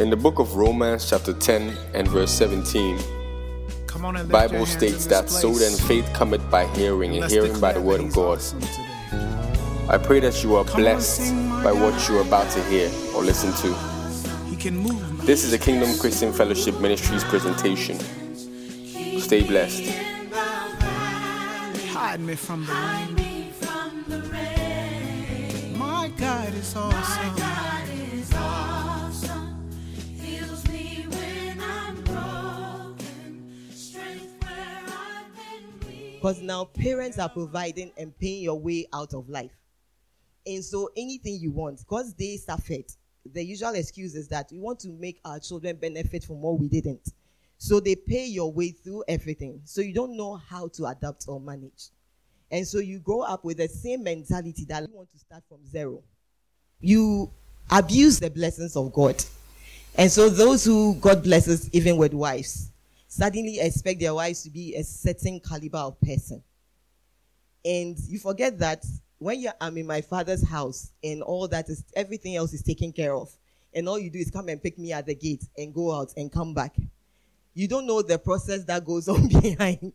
In the book of Romans, chapter 10 and verse 17, Come on and lift Bible states that this so then faith cometh by hearing, and Let's hearing by the word of God. awesome. I pray that you are Come blessed by what you are about to hear or listen to. He can move. This is a Kingdom Christian Fellowship Ministries presentation. Stay blessed. Hide me from the rain. My God is awesome. Because now parents are providing and paying your way out of life. And so anything you want, because they suffered, the usual excuse is that we want to make our children benefit from what we didn't. So they pay your way through everything. So you don't know how to adapt or manage. And so you grow up with the same mentality that you want to start from zero. You abuse the blessings of God. And so those who God blesses, even with wives, suddenly expect their wives to be a certain caliber of person. And you forget that when you I'm in my father's house and all that is everything else is taken care of, and all you do is come and pick me at the gate and go out and come back. You don't know the process that goes on behind.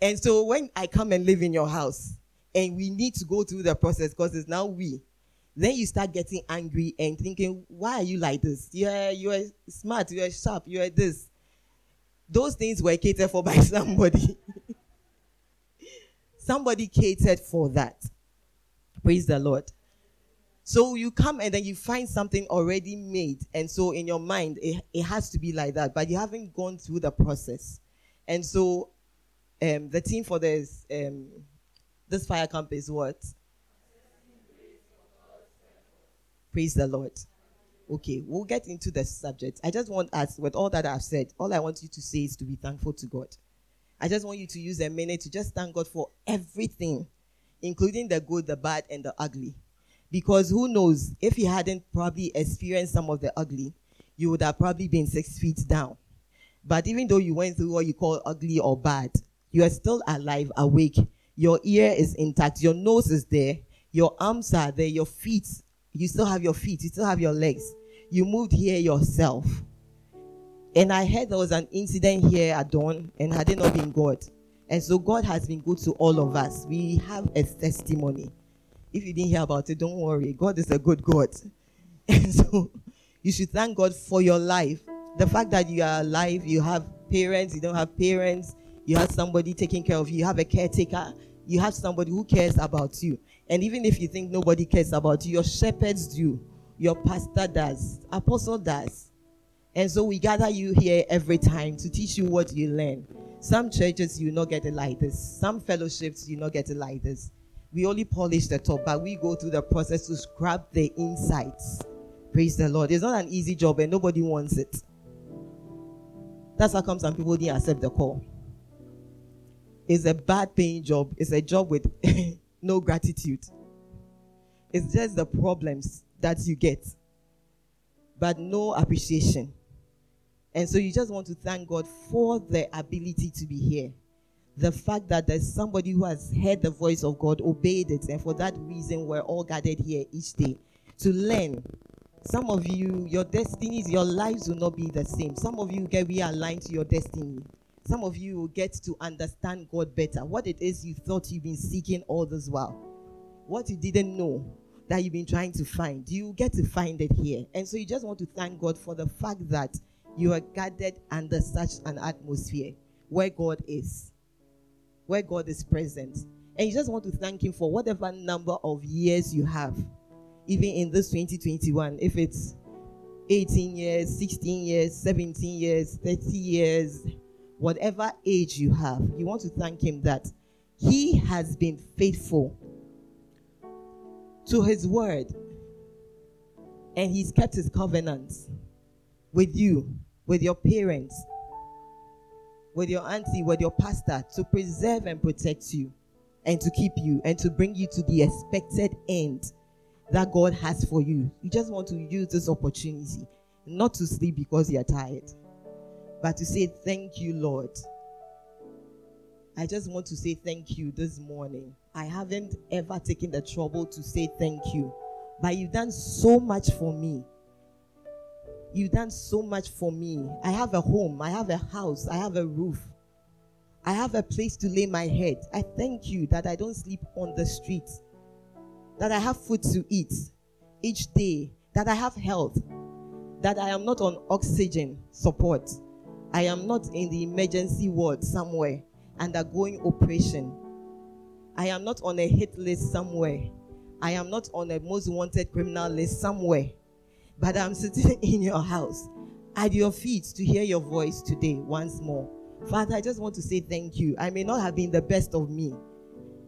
And so when I come and live in your house and we need to go through the process because it's now we, then you start getting angry and thinking, why are you like this? You're, you're smart, you're sharp, you're this. Those things were catered for by somebody. somebody catered for that. Praise the Lord. So you come and then you find something already made. And so in your mind, it, it has to be like that, but you haven't gone through the process. And so um, the team for this, um, this fire camp is what? Praise the Lord. Okay, we'll get into the subject. I just want us, with all that I've said, all I want you to say is to be thankful to God. I just want you to use a minute to just thank God for everything, including the good, the bad, and the ugly. Because who knows, if he hadn't probably experienced some of the ugly, you would have probably been six feet down. But even though you went through what you call ugly or bad, you are still alive, awake. Your ear is intact, your nose is there, your arms are there, your feet, you still have your feet, you still have your legs. You moved here yourself. And I heard there was an incident here at dawn, and had it not been God. And so God has been good to all of us. We have a testimony. If you didn't hear about it, don't worry. God is a good God. And so you should thank God for your life. The fact that you are alive, you have parents, you don't have parents, you have somebody taking care of you, you have a caretaker, you have somebody who cares about you. And even if you think nobody cares about you, your shepherds do, your pastor does, apostle does. And so we gather you here every time to teach you what you learn. Some churches you not get it like this. Some fellowships you not get it like this. We only polish the top, but we go through the process to scrap the insides. Praise the Lord. It's not an easy job and nobody wants it. That's how come some people didn't accept the call. It's a bad paying job. It's a job with no gratitude. It's just the problems that you get, but no appreciation. And so you just want to thank God for the ability to be here. The fact that there's somebody who has heard the voice of God, obeyed it, and for that reason, we're all gathered here each day to learn. Some of you, your destinies, your lives will not be the same. Some of you get realigned to your destiny. Some of you will get to understand God better. What it is you thought you've been seeking all this while. What you didn't know that you've been trying to find. You get to find it here. And so you just want to thank God for the fact that you are gathered under such an atmosphere where God is, where God is present. And you just want to thank Him for whatever number of years you have, even in this 2021. If it's 18 years, 16 years, 17 years, 30 years, whatever age you have, you want to thank Him that He has been faithful to His word and He's kept His covenants with you, with your parents, with your auntie, with your pastor to preserve and protect you and to keep you and to bring you to the expected end that God has for you. You just want to use this opportunity not to sleep because you're tired, but to say, Thank you, Lord. I just want to say thank you this morning. I haven't ever taken the trouble to say thank you, but you've done so much for me. You've done so much for me. I have a home, I have a house, I have a roof. I have a place to lay my head. I thank you that I don't sleep on the street, that I have food to eat each day, that I have health, that I am not on oxygen support. I am not in the emergency ward somewhere undergoing operation. I am not on a hit list somewhere. I am not on a most wanted criminal list somewhere. But I'm sitting in your house at your feet to hear your voice today once more. Father, I just want to say thank you. I may not have been the best of me.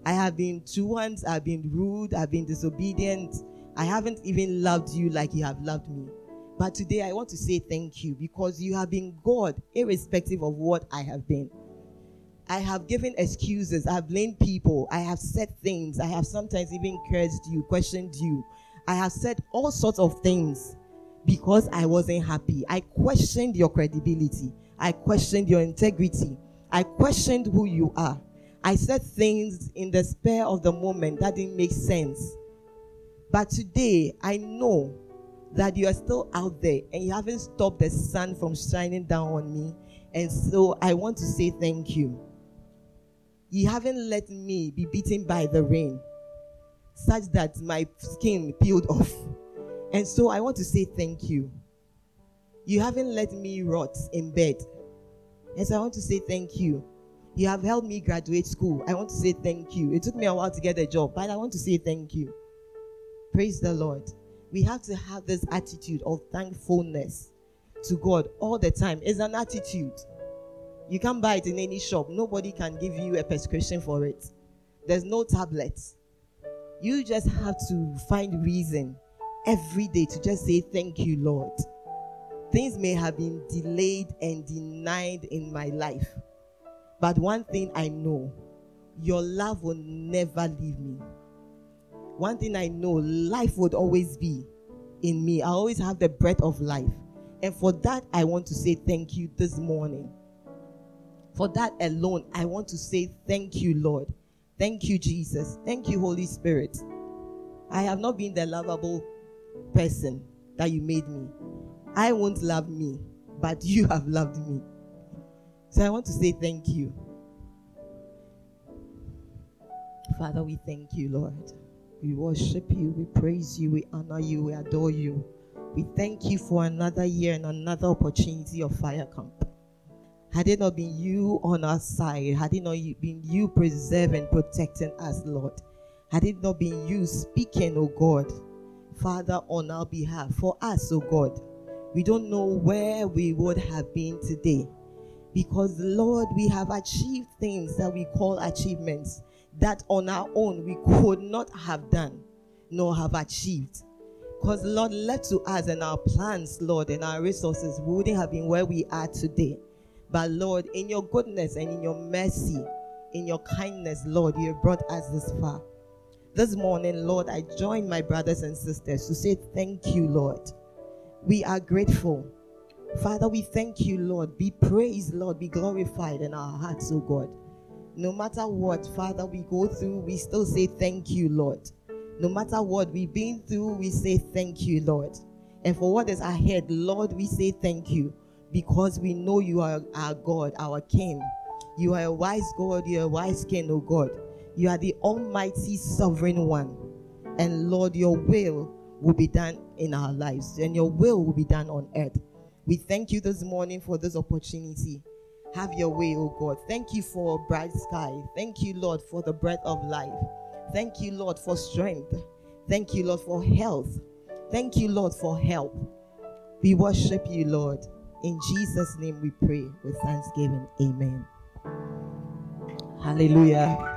I have been truant, I've been rude, I've been disobedient. I haven't even loved you like you have loved me. But today I want to say thank you because you have been God, irrespective of what I have been. I have given excuses, I have blamed people, I have said things, I have sometimes even cursed you, questioned you. I have said all sorts of things because I wasn't happy. I questioned your credibility. I questioned your integrity. I questioned who you are. I said things in the spare of the moment that didn't make sense. But today, I know that you are still out there and you haven't stopped the sun from shining down on me. And so I want to say thank you. You haven't let me be beaten by the rain such that my skin peeled off. And so I want to say thank you. You haven't let me rot in bed. And so I want to say thank you. You have helped me graduate school. I want to say thank you. It took me a while to get a job, but I want to say thank you. Praise the Lord. We have to have this attitude of thankfulness to God all the time. It's an attitude. You can't buy it in any shop. Nobody can give you a prescription for it. There's no tablets. You just have to find reason every day to just say thank you, Lord. Things may have been delayed and denied in my life. But one thing I know your love will never leave me. One thing I know life would always be in me. I always have the breath of life. And for that, I want to say thank you this morning. For that alone, I want to say thank you, Lord. Thank you, Jesus. Thank you, Holy Spirit. I have not been the lovable person that you made me. I won't love me, but you have loved me. So I want to say thank you. Father, we thank you, Lord. We worship you, we praise you, we honor you, we adore you. We thank you for another year and another opportunity of fire camp. Had it not been you on our side, had it not been you preserving, protecting us, Lord, had it not been you speaking, oh God, Father, on our behalf, for us, oh God, we don't know where we would have been today. Because, Lord, we have achieved things that we call achievements that on our own we could not have done nor have achieved. Because, Lord, left to us and our plans, Lord, and our resources, we wouldn't have been where we are today. But, Lord, in your goodness and in your mercy, in your kindness, Lord, you have brought us this far. This morning, Lord, I join my brothers and sisters to say thank you, Lord. We are grateful. Father, we thank you, Lord. Be praised, Lord. Be glorified in our hearts, oh God. No matter what, Father, we go through, we still say thank you, Lord. No matter what we've been through, we say thank you, Lord. And for what is ahead, Lord, we say thank you because we know you are our God, our King. You are a wise God, you are a wise King, oh God. You are the Almighty Sovereign One. And Lord, your will will be done in our lives, and your will will be done on earth. We thank you this morning for this opportunity. Have your way, oh God. Thank you for a bright sky. Thank you, Lord, for the breath of life. Thank you, Lord, for strength. Thank you, Lord, for health. Thank you, Lord, for help. We worship you, Lord. In Jesus' name we pray with thanksgiving. Amen. Hallelujah.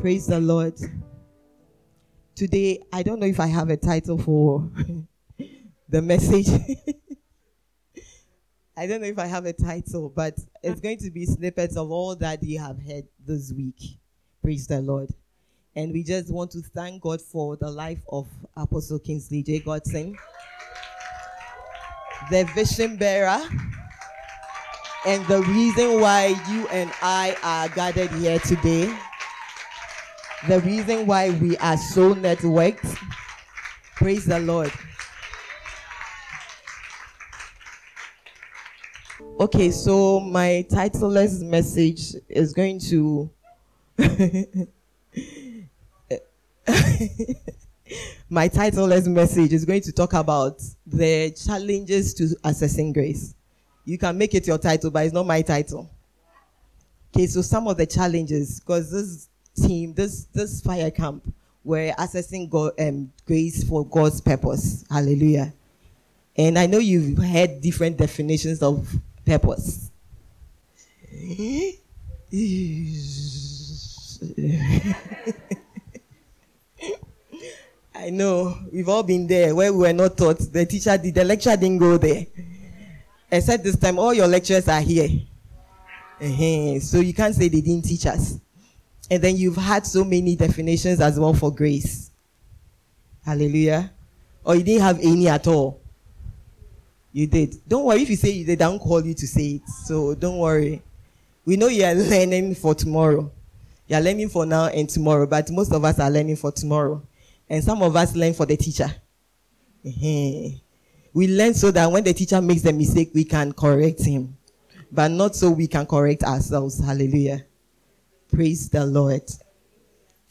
Praise the Lord. Today, I don't know if I have a title for the message. I don't know if I have a title, but it's going to be snippets of all that you have heard this week. Praise the Lord. And we just want to thank God for the life of Apostle Kingsley J. Godson, the vision bearer, and the reason why you and I are gathered here today. the reason why we are so networked. Praise the Lord. Okay, so my titleless message is going to my titleless message is going to talk about the challenges to assessing grace. You can make it your title, but it's not my title. Okay, so some of the challenges, because this team, this this fire camp, we're assessing God, um, grace for God's purpose. Hallelujah. And I know you've heard different definitions of purpose. I know we've all been there where we were not taught. The teacher did the lecture didn't go there. Except this time, all your lectures are here. Uh-huh. So you can't say they didn't teach us. And then you've had so many definitions as well for grace. Hallelujah. Or you didn't have any at all. You did. Don't worry if you say you did, I don't call you to say it. So don't worry. We know you are learning for tomorrow. You are learning for now and tomorrow, but most of us are learning for tomorrow. And some of us learn for the teacher. Uh-huh. We learn so that when the teacher makes a mistake, we can correct him, but not so we can correct ourselves. Hallelujah. Praise the Lord.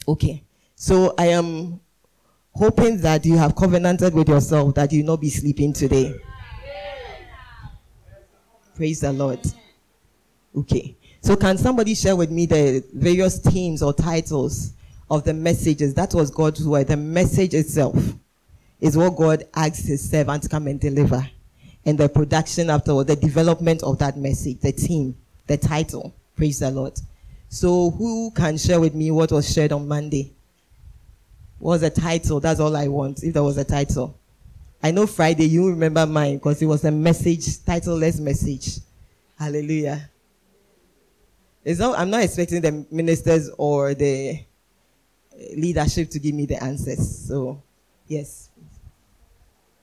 Okay. So I am hoping that you have covenanted with yourself that you will not be sleeping today. Praise the Lord. Okay. So can somebody share with me the various themes or titles of the messages? That was God's word. The message itself is what God asks his servant to come and deliver. And the production afterward, the development of that message, the theme, the title. Praise the Lord. So who can share with me what was shared on Monday? What was the title? That's all I want. If there was a title. I know Friday, you remember mine because it was a message, titleless message. Hallelujah. It's not, I'm not expecting the ministers or the leadership to give me the answers. So, yes.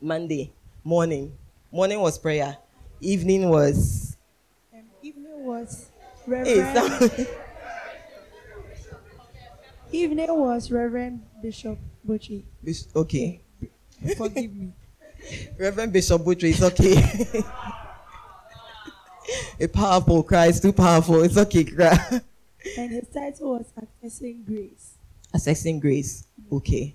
Monday morning. Morning was prayer. Evening was. Um, evening was Reverend. some- evening was Reverend Bishop. Bish- okay. Forgive me. Reverend Bishop Butcher, it's okay. A powerful cry, it's too powerful. It's okay, cry. And his title was Accessing Grace. Assessing grace. Okay.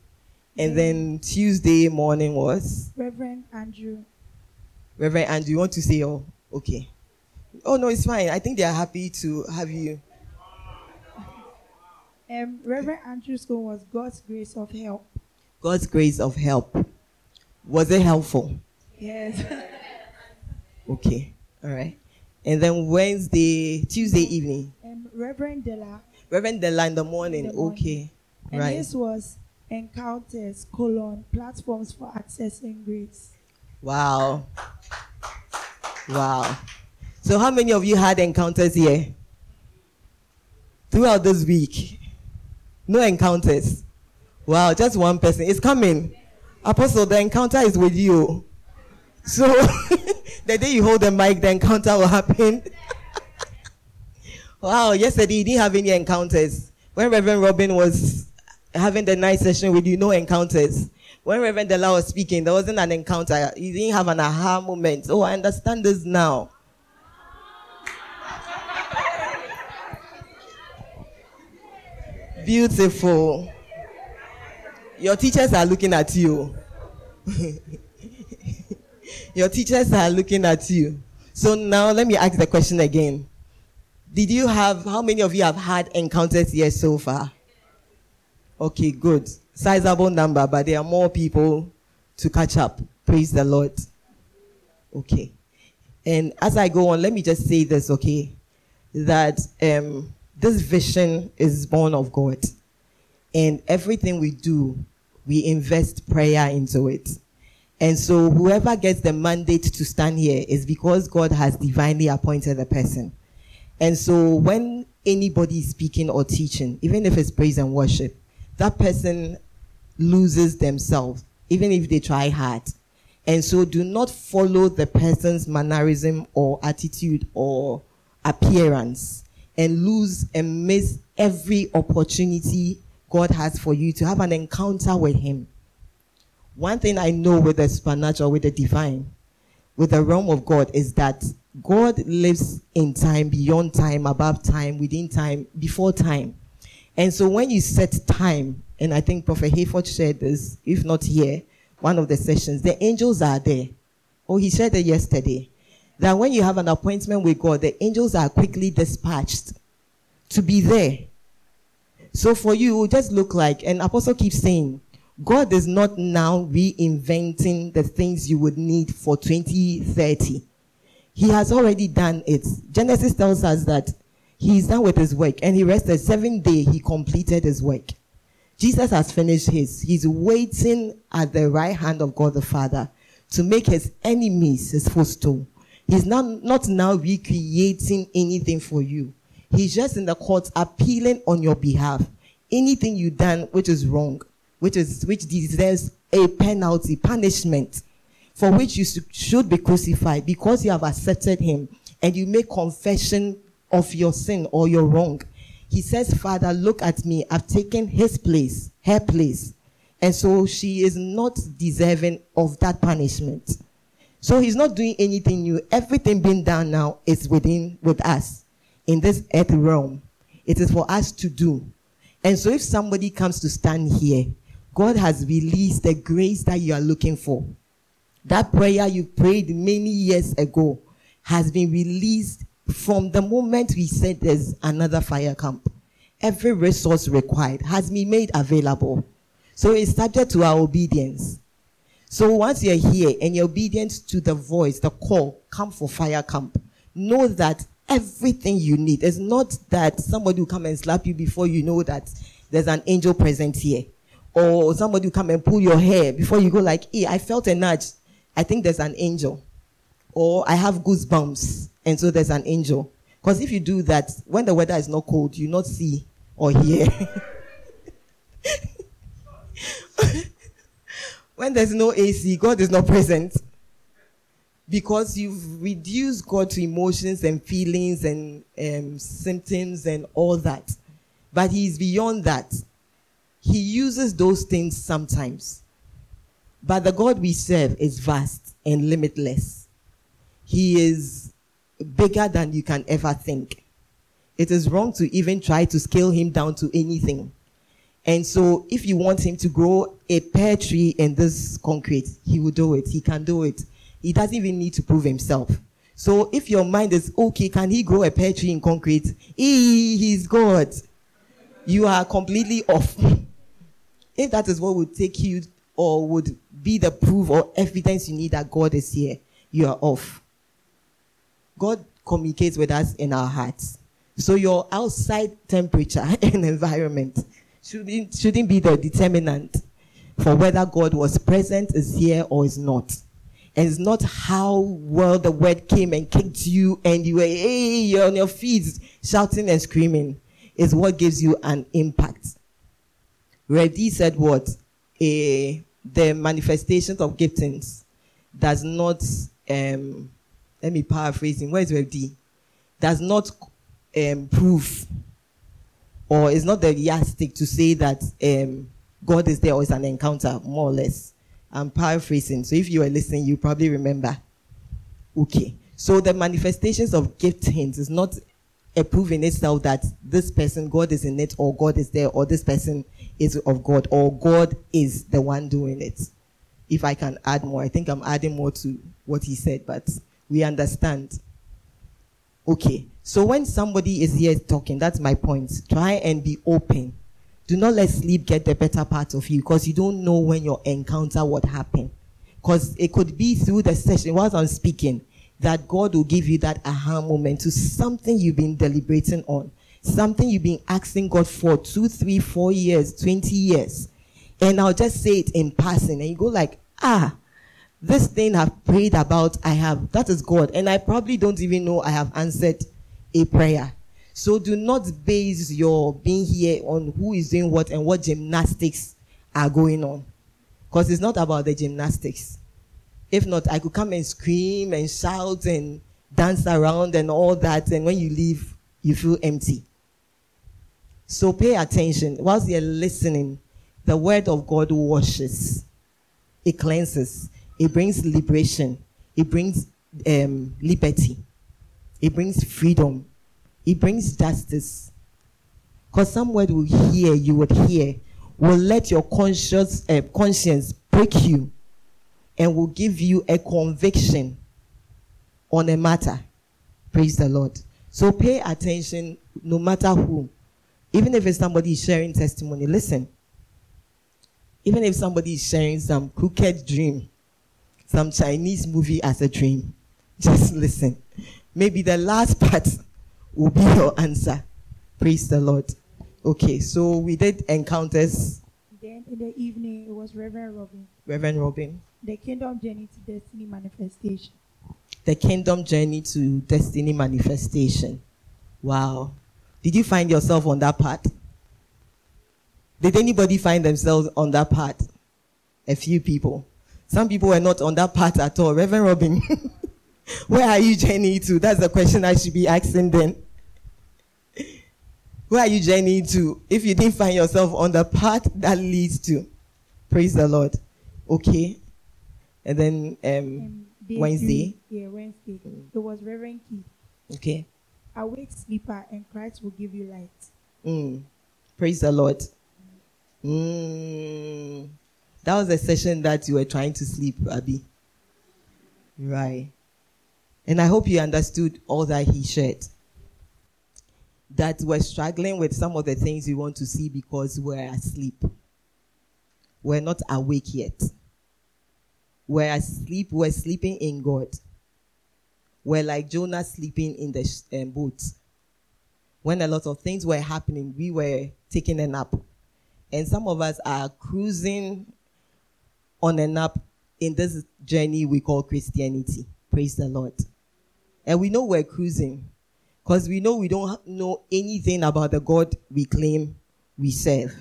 And then Tuesday morning was Reverend Andrew. Reverend Andrew, you want to say oh okay. Oh no, it's fine. I think they are happy to have you. Um, Reverend Andrew's school was God's Grace of Help. God's grace of help. Was it helpful? Yes. Okay. All right. And then Wednesday, Tuesday evening. um, Reverend Della. Reverend Della in the morning. In the morning. Okay. And Right. this was Encounters, colon, platforms for accessing grace. Wow. Wow. So how many of you had encounters here? Throughout this week? No encounters. Wow, just one person. It's coming. Apostle, the encounter is with you. So the day you hold the mic, the encounter will happen. wow, yesterday you didn't have any encounters. When Reverend Robin was having the night session with you, no encounters. When Reverend Della was speaking, there wasn't an encounter. You didn't have an aha moment. Oh, I understand this now. Beautiful. Your teachers are looking at you. Your teachers are looking at you. So now let me ask the question again. Did you have, how many of you have had encounters here so far? Okay, good. Sizable number, but there are more people to catch up. Praise the Lord. Okay. And as I go on, let me just say this, okay? That um, this vision is born of God. And everything we do, we invest prayer into it. And so whoever gets the mandate to stand here is because God has divinely appointed the person. And so when anybody is speaking or teaching, even if it's praise and worship, that person loses themselves, even if they try hard. And so do not follow the person's mannerism or attitude or appearance and lose and miss every opportunity God has for you to have an encounter with Him. One thing I know with the supernatural, with the divine, with the realm of God is that God lives in time, beyond time, above time, within time, before time. And so when you set time, and I think Prophet Hayford shared this, if not here, one of the sessions, the angels are there. Oh, he shared it yesterday. That when you have an appointment with God, the angels are quickly dispatched to be there. So for you, just look like, and Apostle keeps saying, God is not now reinventing the things you would need for 2030. He has already done it. Genesis tells us that he's done with his work and he rested seven day he completed his work. Jesus has finished his. He's waiting at the right hand of God the Father to make his enemies his footstool. He's not, not now recreating anything for you. He's just in the courts appealing on your behalf. Anything you done which is wrong, which is which deserves a penalty, punishment, for which you should be crucified because you have accepted him and you make confession of your sin or your wrong. He says, Father, look at me. I've taken his place, her place. And so she is not deserving of that punishment. So he's not doing anything new. Everything being done now is within, with us in this earth realm. It is for us to do. And so if somebody comes to stand here, God has released the grace that you are looking for. That prayer you prayed many years ago has been released from the moment we said there's another fire camp. Every resource required has been made available. So it's subject to our obedience. So once you're here and you're obedient to the voice, the call, come for fire camp. Know that everything you need. It's not that somebody will come and slap you before you know that there's an angel present here. Or somebody will come and pull your hair before you go like, hey, I felt a nudge. I think there's an angel. Or I have goosebumps. And so there's an angel. Because if you do that, when the weather is not cold, you not see or hear. when there's no AC, God is not present. Because you've reduced God to emotions and feelings and um, symptoms and all that. But He is beyond that. He uses those things sometimes. But the God we serve is vast and limitless. He is bigger than you can ever think. It is wrong to even try to scale him down to anything. And so, if you want him to grow a pear tree in this concrete, he will do it. He can do it. He doesn't even need to prove himself. So, if your mind is okay, can he grow a pear tree in concrete? He, he's God. You are completely off. if that is what would take you or would be the proof or evidence you need that God is here, you are off. God communicates with us in our hearts. So your outside temperature and environment shouldn't, shouldn't be the determinant for whether God was present, is here, or is not. And it's not how well the word came and kicked you and you were, hey, you're on your feet shouting and screaming. Is what gives you an impact. Reddy said what? A, the manifestations of giftings does not, um, let me paraphrase him. Where is Reddy? Does not um, prove or is not the yardstick to say that um, God is there or it's an encounter, more or less. I'm paraphrasing. So if you are listening, you probably remember. Okay. So the manifestations of gift giftings is not a proof in itself that this person, God is in it, or God is there, or this person is of God, or God is the one doing it. If I can add more, I think I'm adding more to what he said, but we understand. Okay. So when somebody is here talking, that's my point. Try and be open. Do not let sleep get the better part of you because you don't know when your encounter would happen. Because it could be through the session whilst I'm speaking that God will give you that aha moment to something you've been deliberating on, something you've been asking God for two, three, four years, 20 years. And I'll just say it in passing and you go like, ah, this thing I've prayed about, I have, that is God. And I probably don't even know I have answered a prayer. So do not base your being here on who is doing what and what gymnastics are going on. Because it's not about the gymnastics. If not, I could come and scream and shout and dance around and all that. And when you leave, you feel empty. So pay attention. Whilst you're listening, the word of God washes, it cleanses, it brings liberation, it brings um, liberty, it brings freedom, it brings justice. Because some word will hear, you would hear, will let your conscious uh, conscience break you and will give you a conviction on a matter. Praise the Lord. So pay attention no matter who. Even if it's somebody sharing testimony, listen. Even if somebody is sharing some crooked dream, some Chinese movie as a dream, just listen. Maybe the last part will be your answer. Praise the Lord. Okay, so we did encounters, Then in the evening, it was Reverend Robin, Reverend Robin, the Kingdom Journey to Destiny Manifestation. the kingdom journey to destiny manifestation. Wow. Did you find yourself on that part? Did anybody find themselves on that part? A few people. Some people were not on that part at all. Reverend Robin, where are you journeying to? That's the question I should be asking then. Where are you journeying to? If you didn't find yourself on the path that leads to, praise the Lord. Okay. And then, um, Um, Wednesday? three- yeah, Wednesday. It was Reverend Keith. okay. Awake, sleeper, and Christ will give you light. Mm. Praise the Lord. Mm. That was a session that you were trying to sleep, Abby. Right. And I hope you understood all that he shared. That we're struggling with some of the things we want to see because we're asleep. We're not awake yet. We're asleep. We're sleeping in God. We're like Jonah sleeping in the um, boat when a lot of things were happening, we were taking a nap. And some of us are cruising on a nap in this journey we call Christianity. Praise the Lord. And we know we're cruising because we know we don't know anything about the God we claim we serve.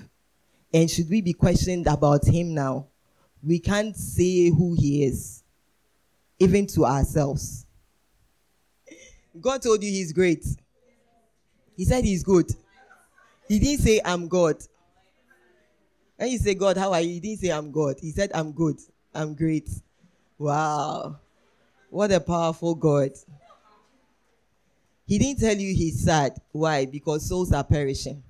And should we be questioned about him now? We can't say who he is, even to ourselves. God told you he's great. He said he's good. He didn't say I'm God. When you say God, how are you? He didn't say I'm God. He said I'm good. I'm great. Wow. What a powerful God. He didn't tell you he's sad. Why? Because souls are perishing.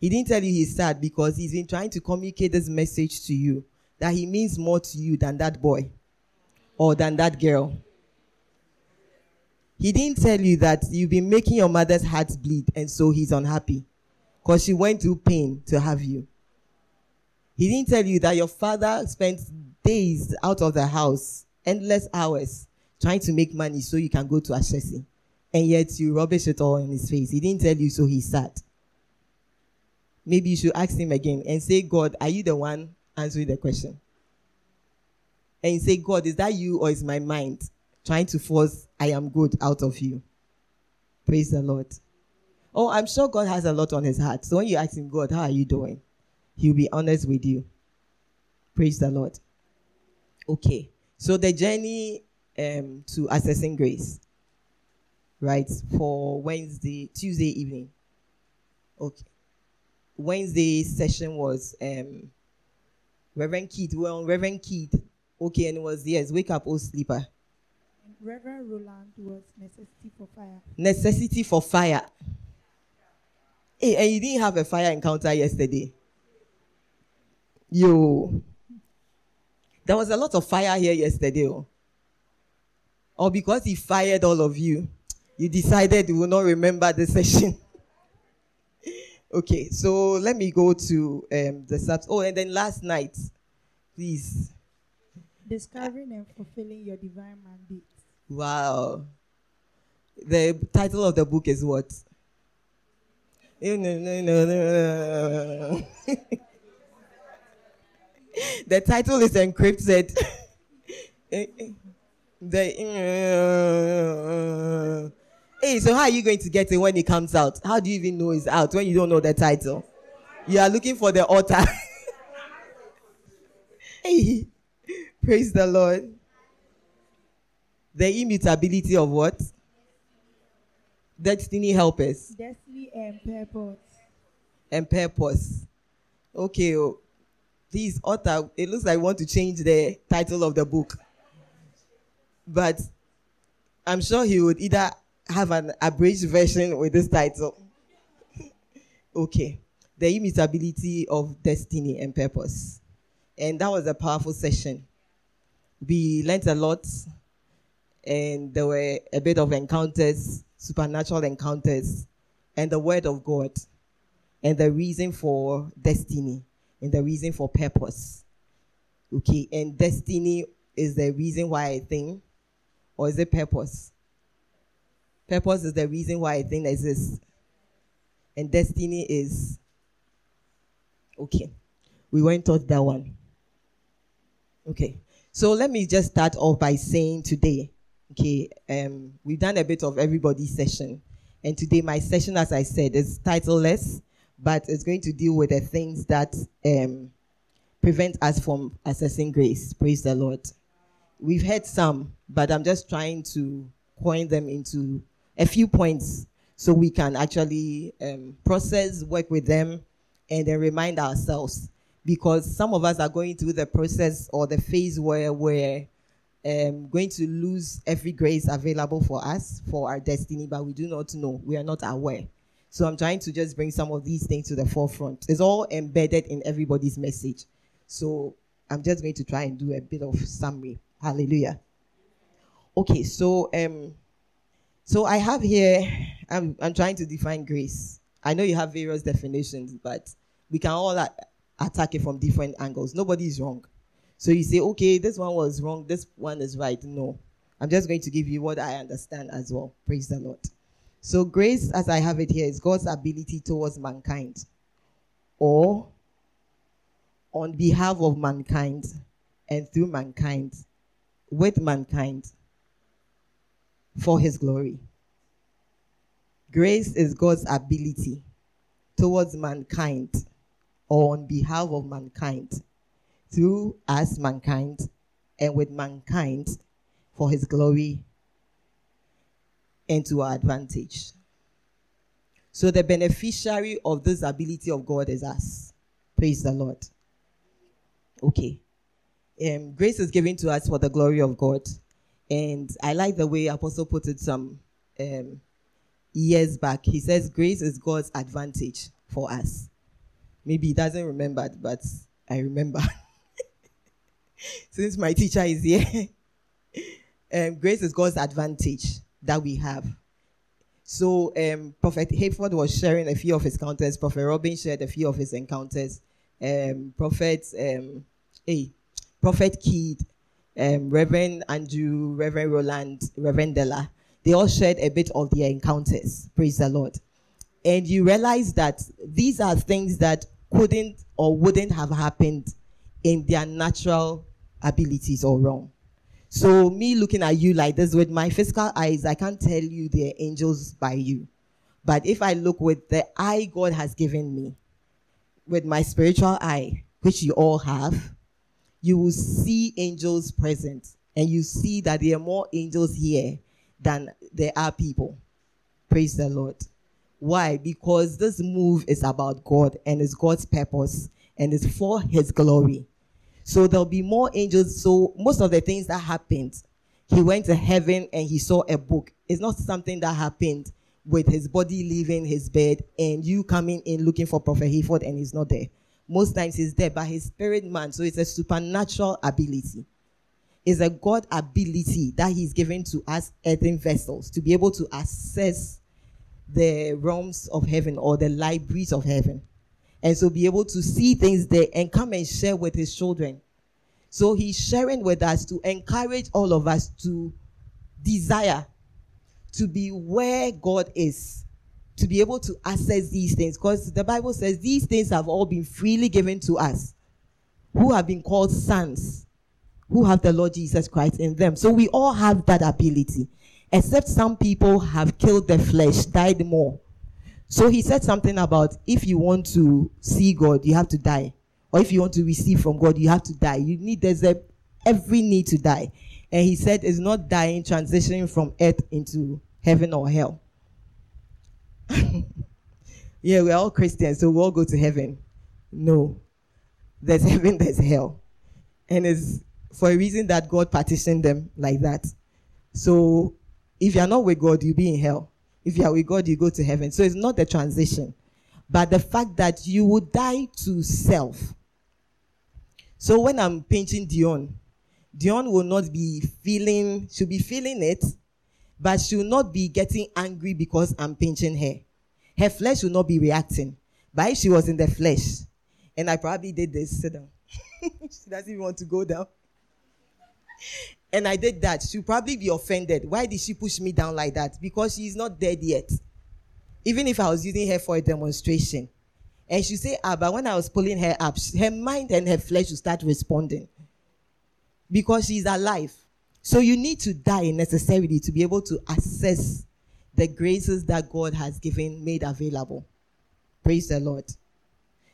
He didn't tell you he's sad because he's been trying to communicate this message to you that he means more to you than that boy or than that girl. He didn't tell you that you've been making your mother's heart bleed and so he's unhappy because she went through pain to have you. He didn't tell you that your father spent days out of the house, endless hours, trying to make money so you can go to Ashesi. And yet you rubbish it all in his face. He didn't tell you so he's sad. Maybe you should ask him again and say, God, are you the one answering the question? And you say, God, is that you or is my mind trying to force I am good out of you? Praise the Lord. Oh, I'm sure God has a lot on his heart. So when you ask him, God, how are you doing? He'll be honest with you. Praise the Lord. Okay. So the journey um, to accessing grace, right, for Wednesday, Tuesday evening. Okay. Wednesday session was um, Reverend Keith. We were on Reverend Keith. Okay, and it was, yes, wake up, oh sleeper. And Reverend Roland was necessity for fire. necessity for fire. Hey, and you didn't have a fire encounter yesterday. Yo. There was a lot of fire here yesterday. Oh. Or because he fired all of you, you decided you will not remember the session. okay, so let me go to um, the subs. Oh, and then last night, please. Discovering and fulfilling your divine mandate. Wow. The title of the book is what? the title is encrypted. the hey, so how are you going to get it when it comes out? How do you even know it's out when you don't know the title? You are looking for the author. hey, praise the Lord. The immutability of what? Destiny helpers. Destiny and purpose. and purpose. Okay, oh, please, author, it looks like I want to change the title of the book. But I'm sure he would either have an abridged version with this title. okay, the immutability of destiny and purpose. And that was a powerful session. We learned a lot, and there were a bit of encounters, supernatural encounters, and the word of God, and the reason for destiny, and the reason for purpose. Okay, and destiny is the reason why I think, or is it purpose? Purpose is the reason why I think exists. And destiny is okay. We went taught that one. Okay. So let me just start off by saying today, okay, um, we've done a bit of everybody's session. And today my session, as I said, is titleless, but it's going to deal with the things that um, prevent us from accessing grace. Praise the Lord. We've had some, but I'm just trying to coin them into a few points so we can actually um, process, work with them, and then remind ourselves. Because some of us are going through the process or the phase where we're um, going to lose every grace available for us for our destiny, but we do not know. We are not aware. So I'm trying to just bring some of these things to the forefront. It's all embedded in everybody's message. So I'm just going to try and do a bit of summary. Hallelujah. Okay, so um, so I have here, I'm, I'm trying to define grace. I know you have various definitions, but we can all attack it from different angles. Nobody is wrong. So you say, okay, this one was wrong, this one is right. No. I'm just going to give you what I understand as well. Praise the Lord. So, grace, as I have it here, is God's ability towards mankind or on behalf of mankind and through mankind, with mankind for his glory. Grace is God's ability towards mankind or on behalf of mankind through us, mankind, and with mankind for his glory and to our advantage. So the beneficiary of this ability of God is us. Praise the Lord. Okay. Um, grace is given to us for the glory of God. And I like the way Apostle put it some um, years back. He says, Grace is God's advantage for us. Maybe he doesn't remember, but I remember. Since my teacher is here, um, grace is God's advantage that we have. So, um, Prophet Hayford was sharing a few of his encounters. Prophet Robin shared a few of his encounters. Um, Prophet, um, hey, Prophet Keith, um, Reverend Andrew, Reverend Roland, Reverend Della, they all shared a bit of their encounters. Praise the Lord. And you realize that these are things that couldn't or wouldn't have happened in their natural abilities or wrong. So, me looking at you like this with my physical eyes, I can't tell you they're angels by you. But if I look with the eye God has given me, with my spiritual eye, which you all have, you will see angels present and you see that there are more angels here than there are people. Praise the Lord. Why? Because this move is about God and it's God's purpose and it's for His glory. So there'll be more angels. So most of the things that happened, he went to heaven and he saw a book. It's not something that happened with his body leaving his bed and you coming in looking for Prophet Hayford and he's not there. Most times he's there, but his spirit man. So it's a supernatural ability. It's a God ability that he's given to us earthen vessels to be able to access the realms of heaven or the libraries of heaven. And so be able to see things there and come and share with his children. So he's sharing with us to encourage all of us to desire to be where God is, to be able to access these things. Because the Bible says these things have all been freely given to us who have been called sons, who have the Lord Jesus Christ in them. So we all have that ability, except some people have killed the flesh, died more. So he said something about if you want to see God, you have to die. Or if you want to receive from God, you have to die. You need, there's a, every need to die. And he said it's not dying, transitioning from earth into heaven or hell. yeah, we're all Christians, so we all go to heaven. No. There's heaven, there's hell. And it's for a reason that God partitioned them like that. So if you're not with God, you'll be in hell. If you are with God, you go to heaven. So it's not the transition, but the fact that you will die to self. So when I'm painting Dion, Dion will not be feeling, she'll be feeling it, but she'll not be getting angry because I'm pinching her. Her flesh will not be reacting. But if she was in the flesh, and I probably did this, sit down. she doesn't even want to go down. And I did that. She'll probably be offended. Why did she push me down like that? Because she's not dead yet. Even if I was using her for a demonstration. And she say, ah, but when I was pulling her up, her mind and her flesh will start responding. Because she's alive. So you need to die necessarily to be able to access the graces that God has given, made available. Praise the Lord.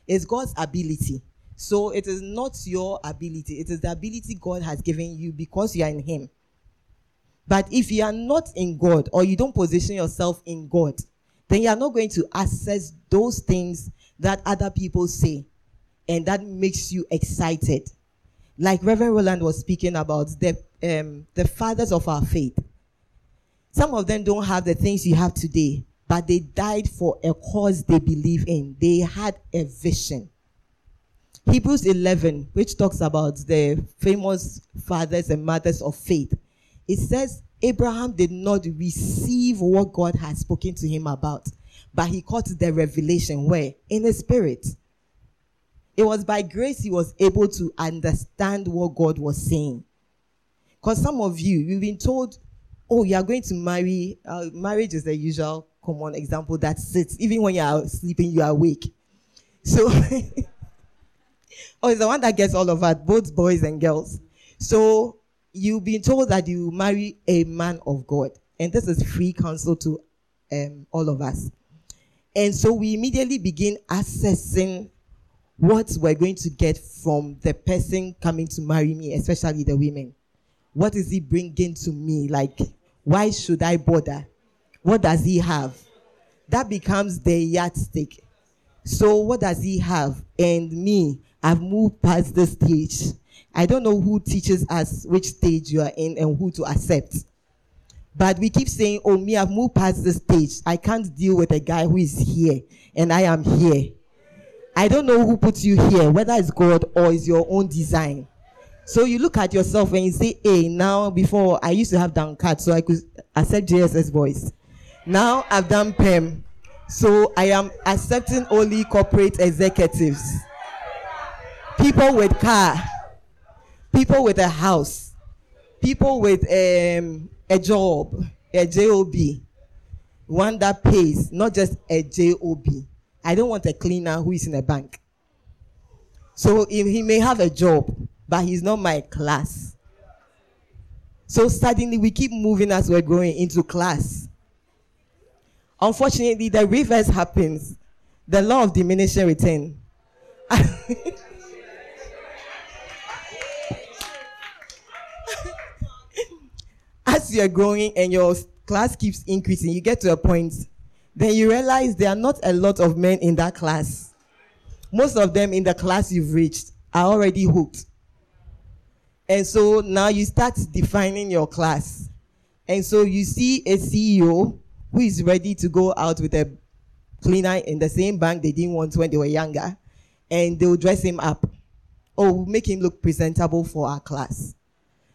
It's God's ability. So it is not your ability, it is the ability God has given you because you are in Him. But if you are not in God or you don't position yourself in God, then you are not going to access those things that other people say and that makes you excited. Like Reverend Roland was speaking about the, um, the fathers of our faith. Some of them don't have the things you have today, but they died for a cause they believe in. They had a vision. Hebrews 11, which talks about the famous fathers and mothers of faith, it says Abraham did not receive what God had spoken to him about, but he caught the revelation where? In the spirit. It was by grace he was able to understand what God was saying. Because some of you, you've been told, oh, you are going to marry. Uh, marriage is the usual common example that sits, even when you are sleeping, you are awake. So, oh, it's the one that gets all of us, both boys and girls. So, you've been told that you marry a man of God. And this is free counsel to um, all of us. And so we immediately begin assessing what we're going to get from the person coming to marry me, especially the women. What is he bringing to me? Like, why should I bother? What does he have? That becomes the yardstick. So, what does he have? And me, I've moved past the stage. I don't know who teaches us which stage you are in and who to accept. But we keep saying, Oh, me, I've moved past the stage. I can't deal with a guy who is here and I am here. I don't know who put you here, whether it's God or it's your own design. So you look at yourself and you say, Hey, now before I used to have down cut so I could accept JSS voice. Now I've done PEM. So I am accepting only corporate executives. People with car, people with a house, people with um, a job, a job, one that pays, not just a job. I don't want a cleaner who is in a bank. So if he may have a job, but he's not my class. So suddenly we keep moving as we're going into class. Unfortunately, the reverse happens. The law of diminishing return. as you're growing and your class keeps increasing, you get to a point, then you realize there are not a lot of men in that class. Most of them in the class you've reached are already hooked. And so now you start defining your class. And so you see a CEO who is ready to go out with a cleaner in the same bank they didn't want when they were younger, and they'll dress him up or make him look presentable for our class.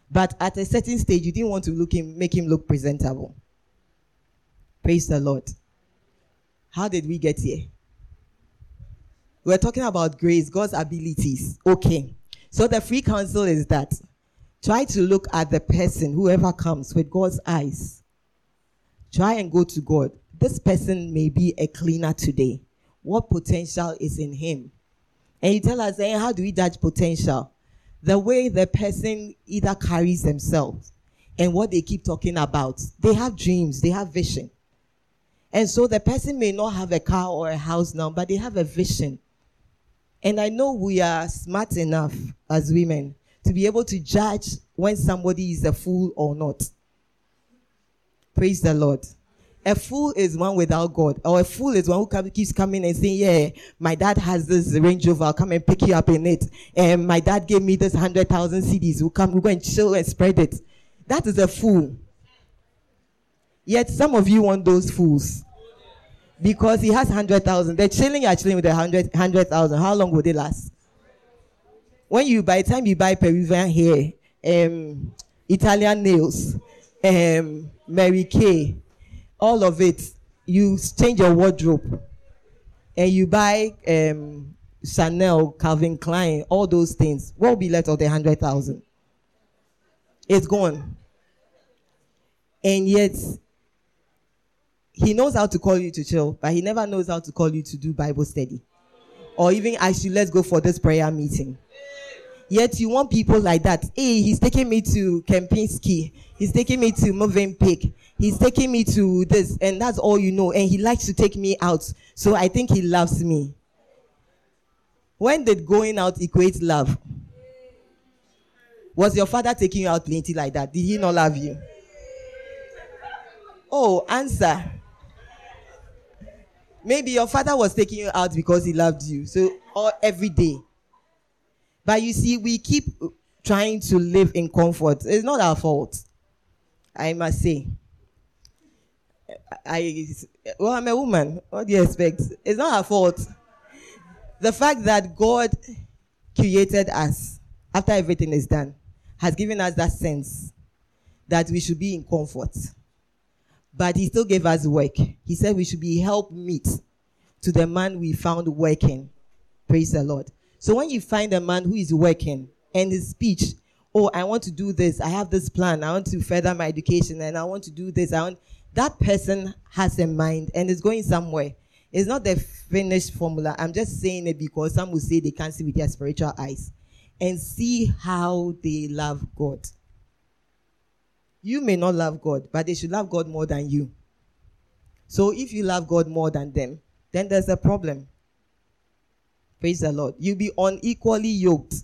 But at a certain stage, you didn't want to look him, make him look presentable. Praise the Lord. How did we get here? We're talking about grace, God's abilities. Okay. So the free counsel is that try to look at the person, whoever comes, with God's eyes. Try and go to God. This person may be a cleaner today. What potential is in him? And you tell us, hey, how do we judge potential? The way the person either carries themselves and what they keep talking about. They have dreams, they have vision. And so the person may not have a car or a house now, but they have a vision. And I know we are smart enough as women to be able to judge when somebody is a fool or not. Praise the Lord. A fool is one without God, or a fool is one who keeps coming and saying, "Yeah, my dad has this Range Rover. I'll come and pick you up in it. And my dad gave me this hundred thousand cedis. We'll come, we'll go and chill and spread it." That is a fool. Yet some of you want those fools because he has hundred thousand. They're chilling, you're chilling with hundred hundred thousand. How long will they last? When you by the time you buy Peruvian hair, um, Italian nails, um, Mary Kay, all of it, you change your wardrobe, and you buy um, Chanel, Calvin Klein, all those things. What will be left of the hundred thousand? It's gone. And yet, he knows how to call you to chill, but he never knows how to call you to do Bible study. Or even you, let's go for this prayer meeting. Yet you want people like that. Hey, he's taking me to Kempinski. He's taking me to Mövenpick. He's taking me to this, and that's all you know. And he likes to take me out. So I think he loves me. When did going out equate love? Was your father taking you out plenty like that? Did he not love you? Oh, answer. Maybe your father was taking you out because he loved you. So, or every day. But you see, we keep trying to live in comfort. It's not our fault. I must say. I, well, I'm a woman. What do you expect? It's not our fault. The fact that God created us after everything is done has given us that sense that we should be in comfort. But he still gave us work. He said we should be help meet to the man we found working. Praise the Lord. So when you find a man who is working and his speech, oh, I want to do this, I have this plan, I want to further my education, and I want to do this, I want that person has a mind and is going somewhere. It's not the finished formula. I'm just saying it because some will say they can't see with their spiritual eyes and see how they love God. You may not love God, but they should love God more than you. So if you love God more than them, then there's a problem. Praise the Lord. You'll be unequally yoked.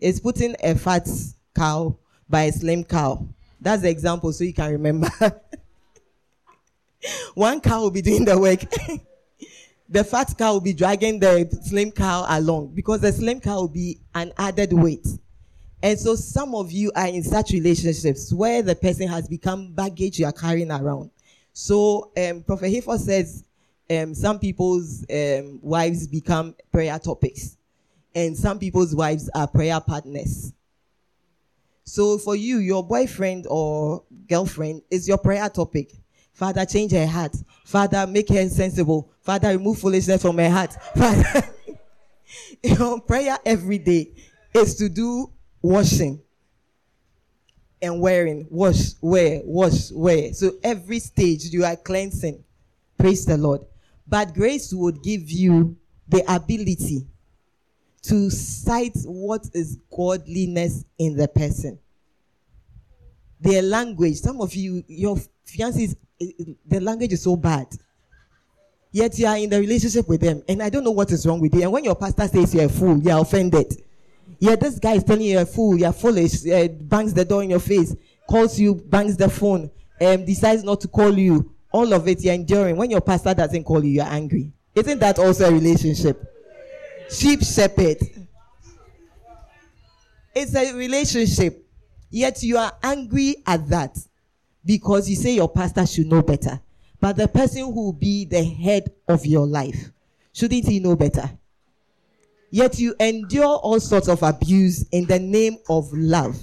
It's putting a fat cow by a slim cow. That's the example so you can remember. One cow will be doing the work. the fat cow will be dragging the slim cow along because the slim cow will be an added weight. And so some of you are in such relationships where the person has become baggage you are carrying around. So um, Prophet Hafer says um, some people's um, wives become prayer topics, and some people's wives are prayer partners. So for you, your boyfriend or girlfriend is your prayer topic. Father, change her heart. Father, make her sensible. Father, remove foolishness from her heart. Father, your prayer every day is to do washing and wearing. Wash, wear, wash, wear. So every stage you are cleansing. Praise the Lord. But grace would give you the ability to cite what is godliness in the person. Their language, some of you, your fiancés, the language is so bad. Yet you are in the relationship with them, and I don't know what is wrong with you. And when your pastor says you're a fool, you're offended. Yeah, this guy is telling you you're a fool, you're foolish, uh, bangs the door in your face, calls you, bangs the phone, um, decides not to call you. All of it you're enduring. When your pastor doesn't call you, you're angry. Isn't that also a relationship? Sheep shepherd. It's a relationship. Yet you are angry at that because you say your pastor should know better. But the person who will be the head of your life, shouldn't he know better? Yet you endure all sorts of abuse in the name of love.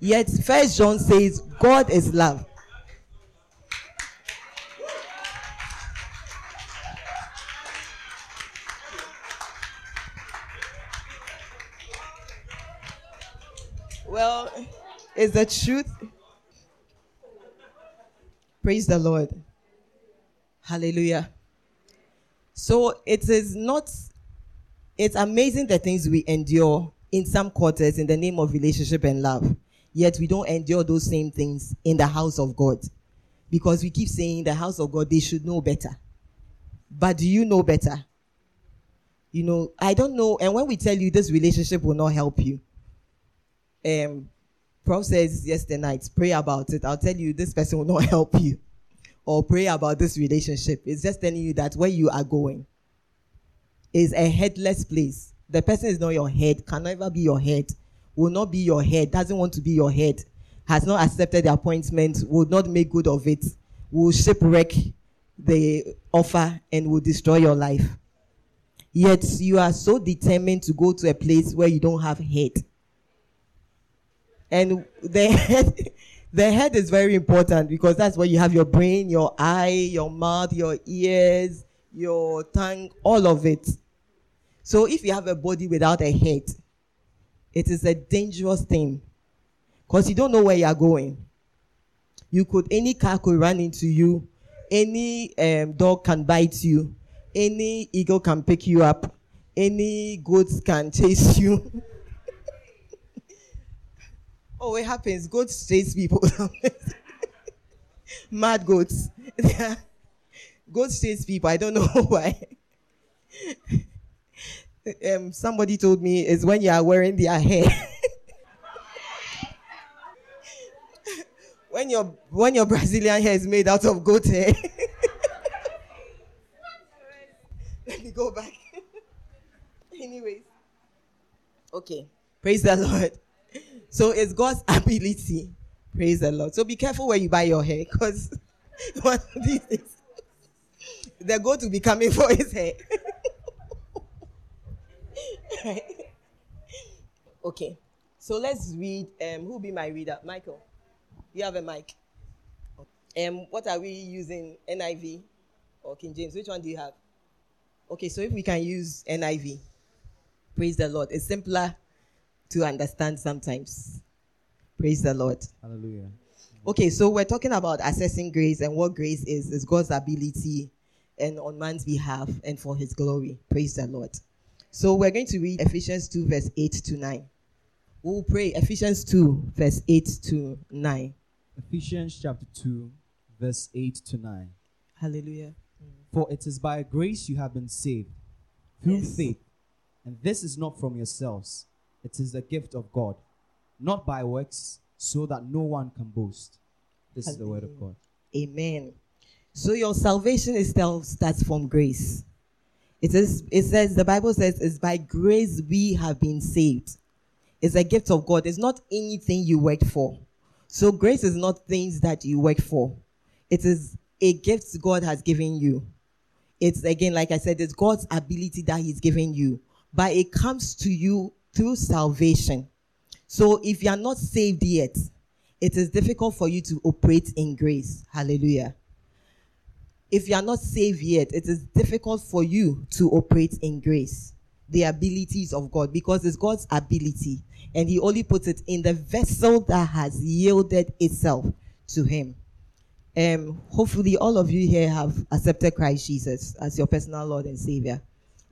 Yet First John says God is love. Well, it's the truth. Praise the Lord. Hallelujah. So it is not, it's amazing the things we endure in some quarters in the name of relationship and love. Yet we don't endure those same things in the house of God. Because we keep saying the house of God, they should know better. But do you know better? You know, I don't know. And when we tell you this relationship will not help you, um, Prof says yesterday night, pray about it. I'll tell you, this person will not help you. or pray about this relationship. It's just telling you that where you are going is a headless place. The person is not your head, can never be your head, will not be your head, doesn't want to be your head, has not accepted the appointment, will not make good of it, will shipwreck the offer and will destroy your life. Yet you are so determined to go to a place where you don't have head. And the head, the head is very important because that's where you have your brain, your eye, your mouth, your ears, your tongue, all of it. So if you have a body without a head, it is a dangerous thing because you don't know where you are going. You could any car could run into you, any um, dog can bite you, any eagle can pick you up, any goats can chase you. oh, it happens. Goats chase people. Mad goats. goats chase people. I don't know why. um, somebody told me is when you are wearing their hair. when your when your Brazilian hair is made out of goat hair. Let me go back. Anyways. Okay. Praise the Lord. So it's God's ability. Praise the Lord. So be careful where you buy your hair because one of these days they're going to be coming for his hair. Right. Okay. So let's read. Um, who will be my reader? Michael. You have a mic. Um, what are we using? NIV or King James? Which one do you have? Okay, so if we can use NIV, praise the Lord. It's simpler to understand sometimes. Praise the Lord. Hallelujah. Okay, so we're talking about assessing grace and what grace is is God's ability and on man's behalf and for his glory. Praise the Lord. So we're going to read Ephesians 2, verse 8 to 9. We'll pray Ephesians 2, verse 8 to 9. Ephesians chapter 2, verse 8 to 9. Hallelujah. Mm. For it is by grace you have been saved through Yes. faith, and this is not from yourselves, it is the gift of God, not by works, so that no one can boast. This is the word of God. Amen. So your salvation itself starts from grace. It is it says the Bible says it's by grace we have been saved. It's a gift of God. It's not anything you work for. So grace is not things that you work for. It is a gift God has given you. It's again, like I said, it's God's ability that He's given you. But it comes to you through salvation. So if you are not saved yet, it is difficult for you to operate in grace. Hallelujah. If you are not saved yet, it is difficult for you to operate in grace, the abilities of God, because it's God's ability. And He only puts it in the vessel that has yielded itself to Him. Um, hopefully, all of you here have accepted Christ Jesus as your personal Lord and Savior.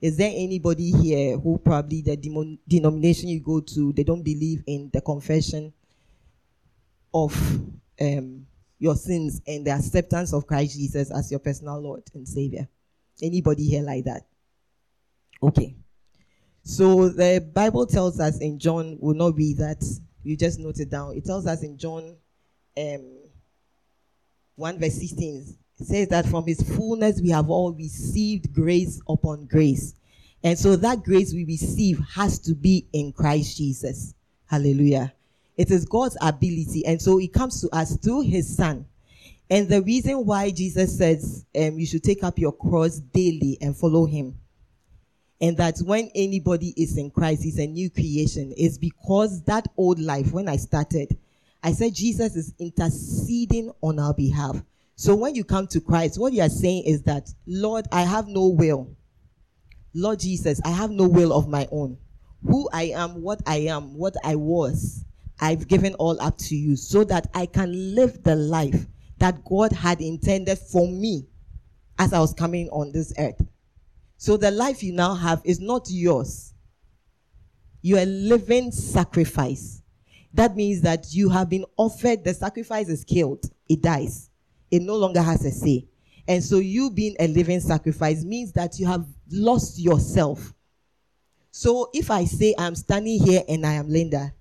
Is there anybody here who probably the demon- denomination you go to, they don't believe in the confession of um, your sins and the acceptance of Christ Jesus as your personal Lord and Savior? Anybody here like that? Okay. So the Bible tells us in John, we'll not be that. You just note it down. It tells us in John um, 1 verse 16 it says that from his fullness we have all received grace upon grace. And so that grace we receive has to be in Christ Jesus. Hallelujah. It is God's ability. And so it comes to us through his son. And the reason why Jesus says um, you should take up your cross daily and follow him and that when anybody is in Christ, he's a new creation, is because that old life, when I started, I said Jesus is interceding on our behalf. So when you come to Christ, what you are saying is that, Lord, I have no will. Lord Jesus, I have no will of my own. Who I am, what I am, what I was, I've given all up to you so that I can live the life that God had intended for me as I was coming on this earth. So the life you now have is not yours. You are a living sacrifice. That means that you have been offered, the sacrifice is killed, it dies. It no longer has a say. And so you being a living sacrifice means that you have lost yourself. So if I say I'm standing here and I am Linda,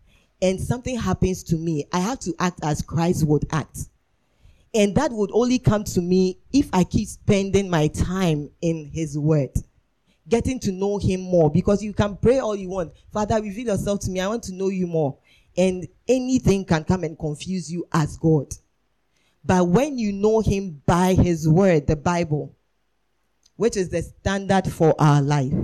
and something happens to me, I have to act as Christ would act. And that would only come to me if I keep spending my time in His Word, getting to know Him more. Because you can pray all you want. Father, reveal yourself to me. I want to know you more. And anything can come and confuse you as God. But when you know Him by His Word, the Bible, which is the standard for our life,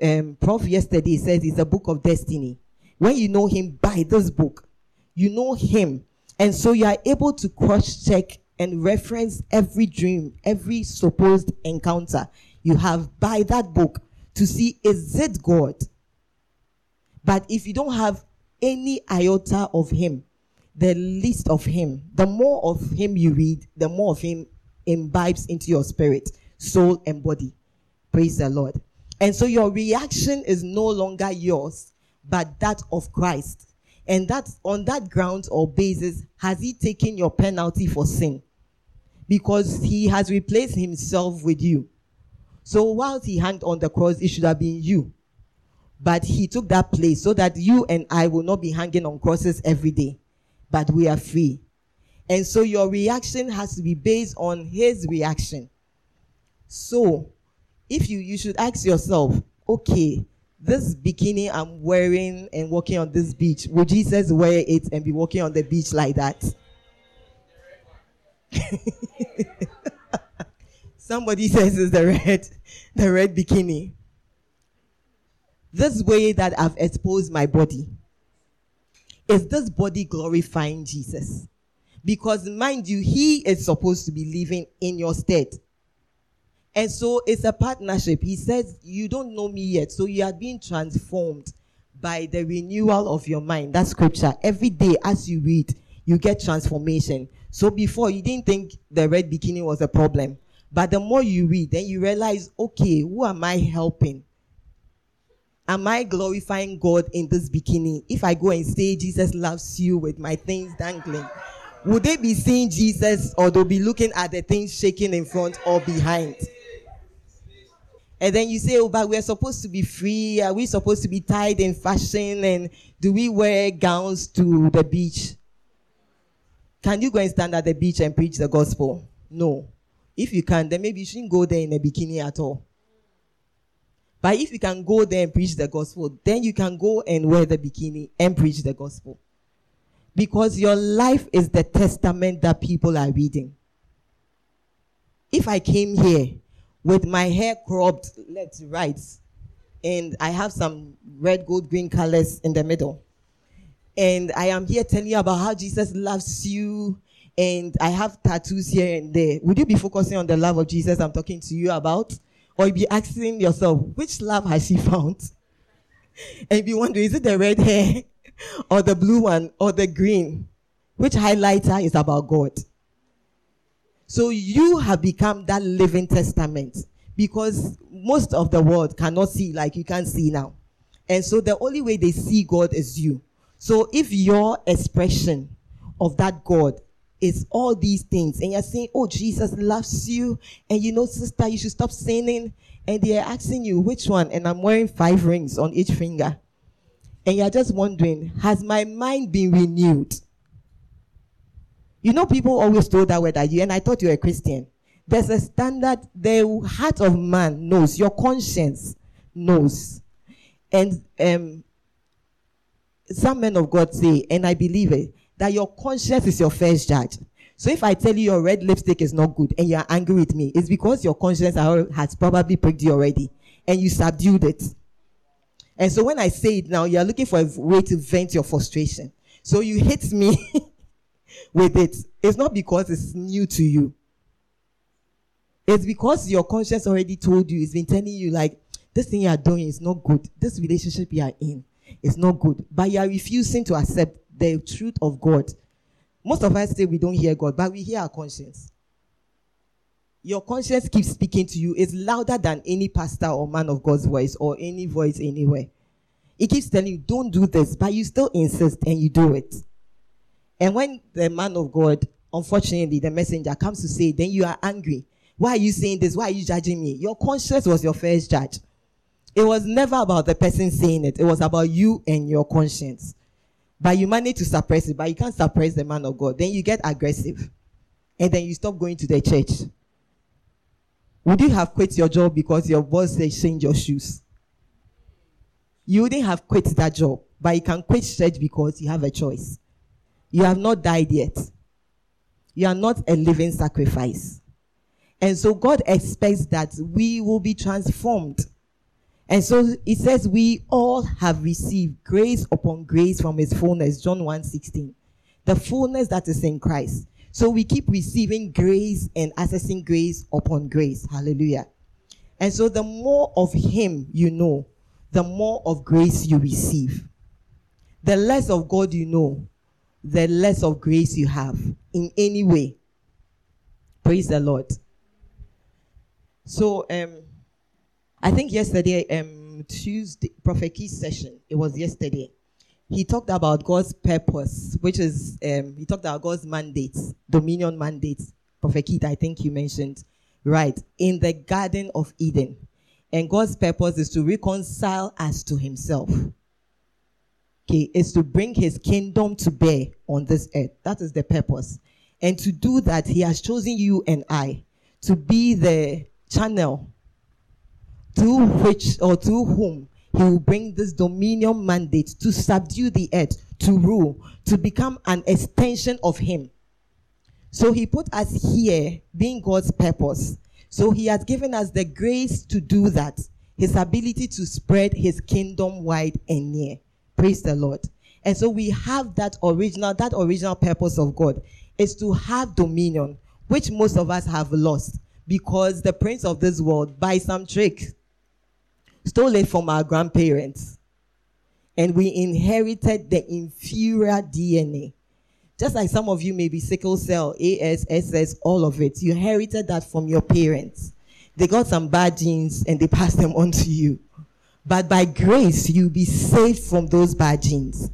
um, Prof yesterday says it's a book of destiny. When you know Him by this book, you know Him. And so you are able to cross check and reference every dream, every supposed encounter you have by that book to see is it God? But if you don't have any iota of Him, the least of Him, the more of Him you read, the more of Him imbibes into your spirit, soul, and body. Praise the Lord. And so your reaction is no longer yours, but that of Christ. And that on that ground or basis, has he taken your penalty for sin? Because he has replaced himself with you. So whilst he hung on the cross, it should have been you. But he took that place so that you and I will not be hanging on crosses every day, but we are free. And so your reaction has to be based on his reaction. So if you you should ask yourself, okay, this bikini I'm wearing and walking on this beach, would Jesus wear it and be walking on the beach like that? Somebody says it's the red, the red bikini. This way that I've exposed my body. Is this body glorifying Jesus? Because mind you, he is supposed to be living in your stead. And so it's a partnership. He says, You don't know me yet. So you are being transformed by the renewal of your mind. That's scripture. Every day as you read, you get transformation. So before you didn't think the red bikini was a problem. But the more you read, then you realize, okay, who am I helping? Am I glorifying God in this bikini? If I go and say Jesus loves you with my things dangling, would they be seeing Jesus or they'll be looking at the things shaking in front or behind? And then you say, oh, but we're supposed to be free. Are we supposed to be tied in fashion? And do we wear gowns to the beach? Can you go and stand at the beach and preach the gospel? No. If you can, then maybe you shouldn't go there in a bikini at all. But if you can go there and preach the gospel, then you can go and wear the bikini and preach the gospel. Because your life is the testament that people are reading. If I came here with my hair cropped left to right, and I have some red, gold, green colors in the middle, and I am here telling you about how Jesus loves you, and I have tattoos here and there, would you be focusing on the love of Jesus I'm talking to you about? Or you be asking yourself, which love has she found? And be wondering, is it the red hair, or the blue one, or the green? Which highlighter is about God? So you have become that living testament because most of the world cannot see like you can see now. And so the only way they see God is you. So if your expression of that God is all these things and you're saying, Oh, Jesus loves you, and you know, sister, you should stop sinning, and they're asking you which one, and I'm wearing five rings on each finger. And you're just wondering, has my mind been renewed? You know, people always told that word at you, and I thought you were a Christian. There's a standard, the heart of man knows, your conscience knows. And um, some men of God say, and I believe it, that your conscience is your first judge. So if I tell you your red lipstick is not good and you're angry with me, it's because your conscience has probably pricked you already and you subdued it. And so when I say it now, you're looking for a way to vent your frustration. So you hit me with it. It's not because it's new to you. It's because your conscience already told you, it's been telling you, like, this thing you are doing is not good. This relationship you are in is not good. But you are refusing to accept the truth of God. Most of us say we don't hear God, but we hear our conscience. Your conscience keeps speaking to you. It's louder than any pastor or man of God's voice or any voice anywhere. It keeps telling you, don't do this, but you still insist and you do it. And when the man of God, unfortunately, the messenger comes to say, then you are angry. Why are you saying this? Why are you judging me? Your conscience was your first judge. It was never about the person saying it. It was about you and your conscience. But you manage to suppress it, but you can't suppress the man of God. Then you get aggressive. and then you stop going to the church, would you have quit your job because your boss said change your shoes? You wouldn't have quit that job, but you can quit church because you have a choice. You have not died yet. You are not a living sacrifice. And so God expects that we will be transformed. And so it says we all have received grace upon grace from his fullness, John 1:16. The fullness that is in Christ. So we keep receiving grace and accessing grace upon grace. Hallelujah. And so the more of him you know, the more of grace you receive. The less of God you know, the less of grace you have in any way. Praise the Lord. So um I think yesterday, um Tuesday, Prophet Key's session, it was yesterday. He talked about God's purpose, which is um he talked about God's mandates, dominion mandates. Prophet Keith, I think you mentioned, right, in the Garden of Eden. And God's purpose is to reconcile us to himself. Okay, is to bring his kingdom to bear on this earth. That is the purpose. And to do that, he has chosen you and I to be the channel through which or through whom he will bring this dominion mandate to subdue the earth, to rule, to become an extension of him. So he put us here being God's purpose. So he has given us the grace to do that, his ability to spread his kingdom wide and near. Praise the Lord. And so we have that original, that original purpose of God is to have dominion, which most of us have lost because the prince of this world, by some trick, stole it from our grandparents. And we inherited the inferior DNA. Just like some of you may be sickle cell, AS, SS, all of it. You inherited that from your parents. They got some bad genes and they passed them on to you. But by grace, you'll be saved from those bad genes.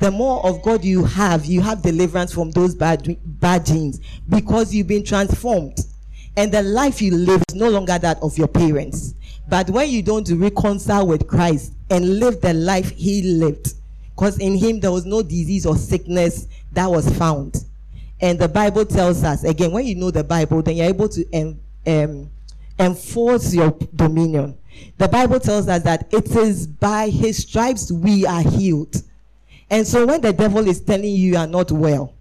The more of God you have, you have deliverance from those bad, bad genes because you've been transformed. And the life you live is no longer that of your parents. But when you don't reconcile with Christ and live the life he lived, because in him there was no disease or sickness that was found. And the Bible tells us, again, when you know the Bible, then you're able to um, um, enforce your dominion. The Bible tells us that it is by his stripes we are healed. And so when the devil is telling you you are not well,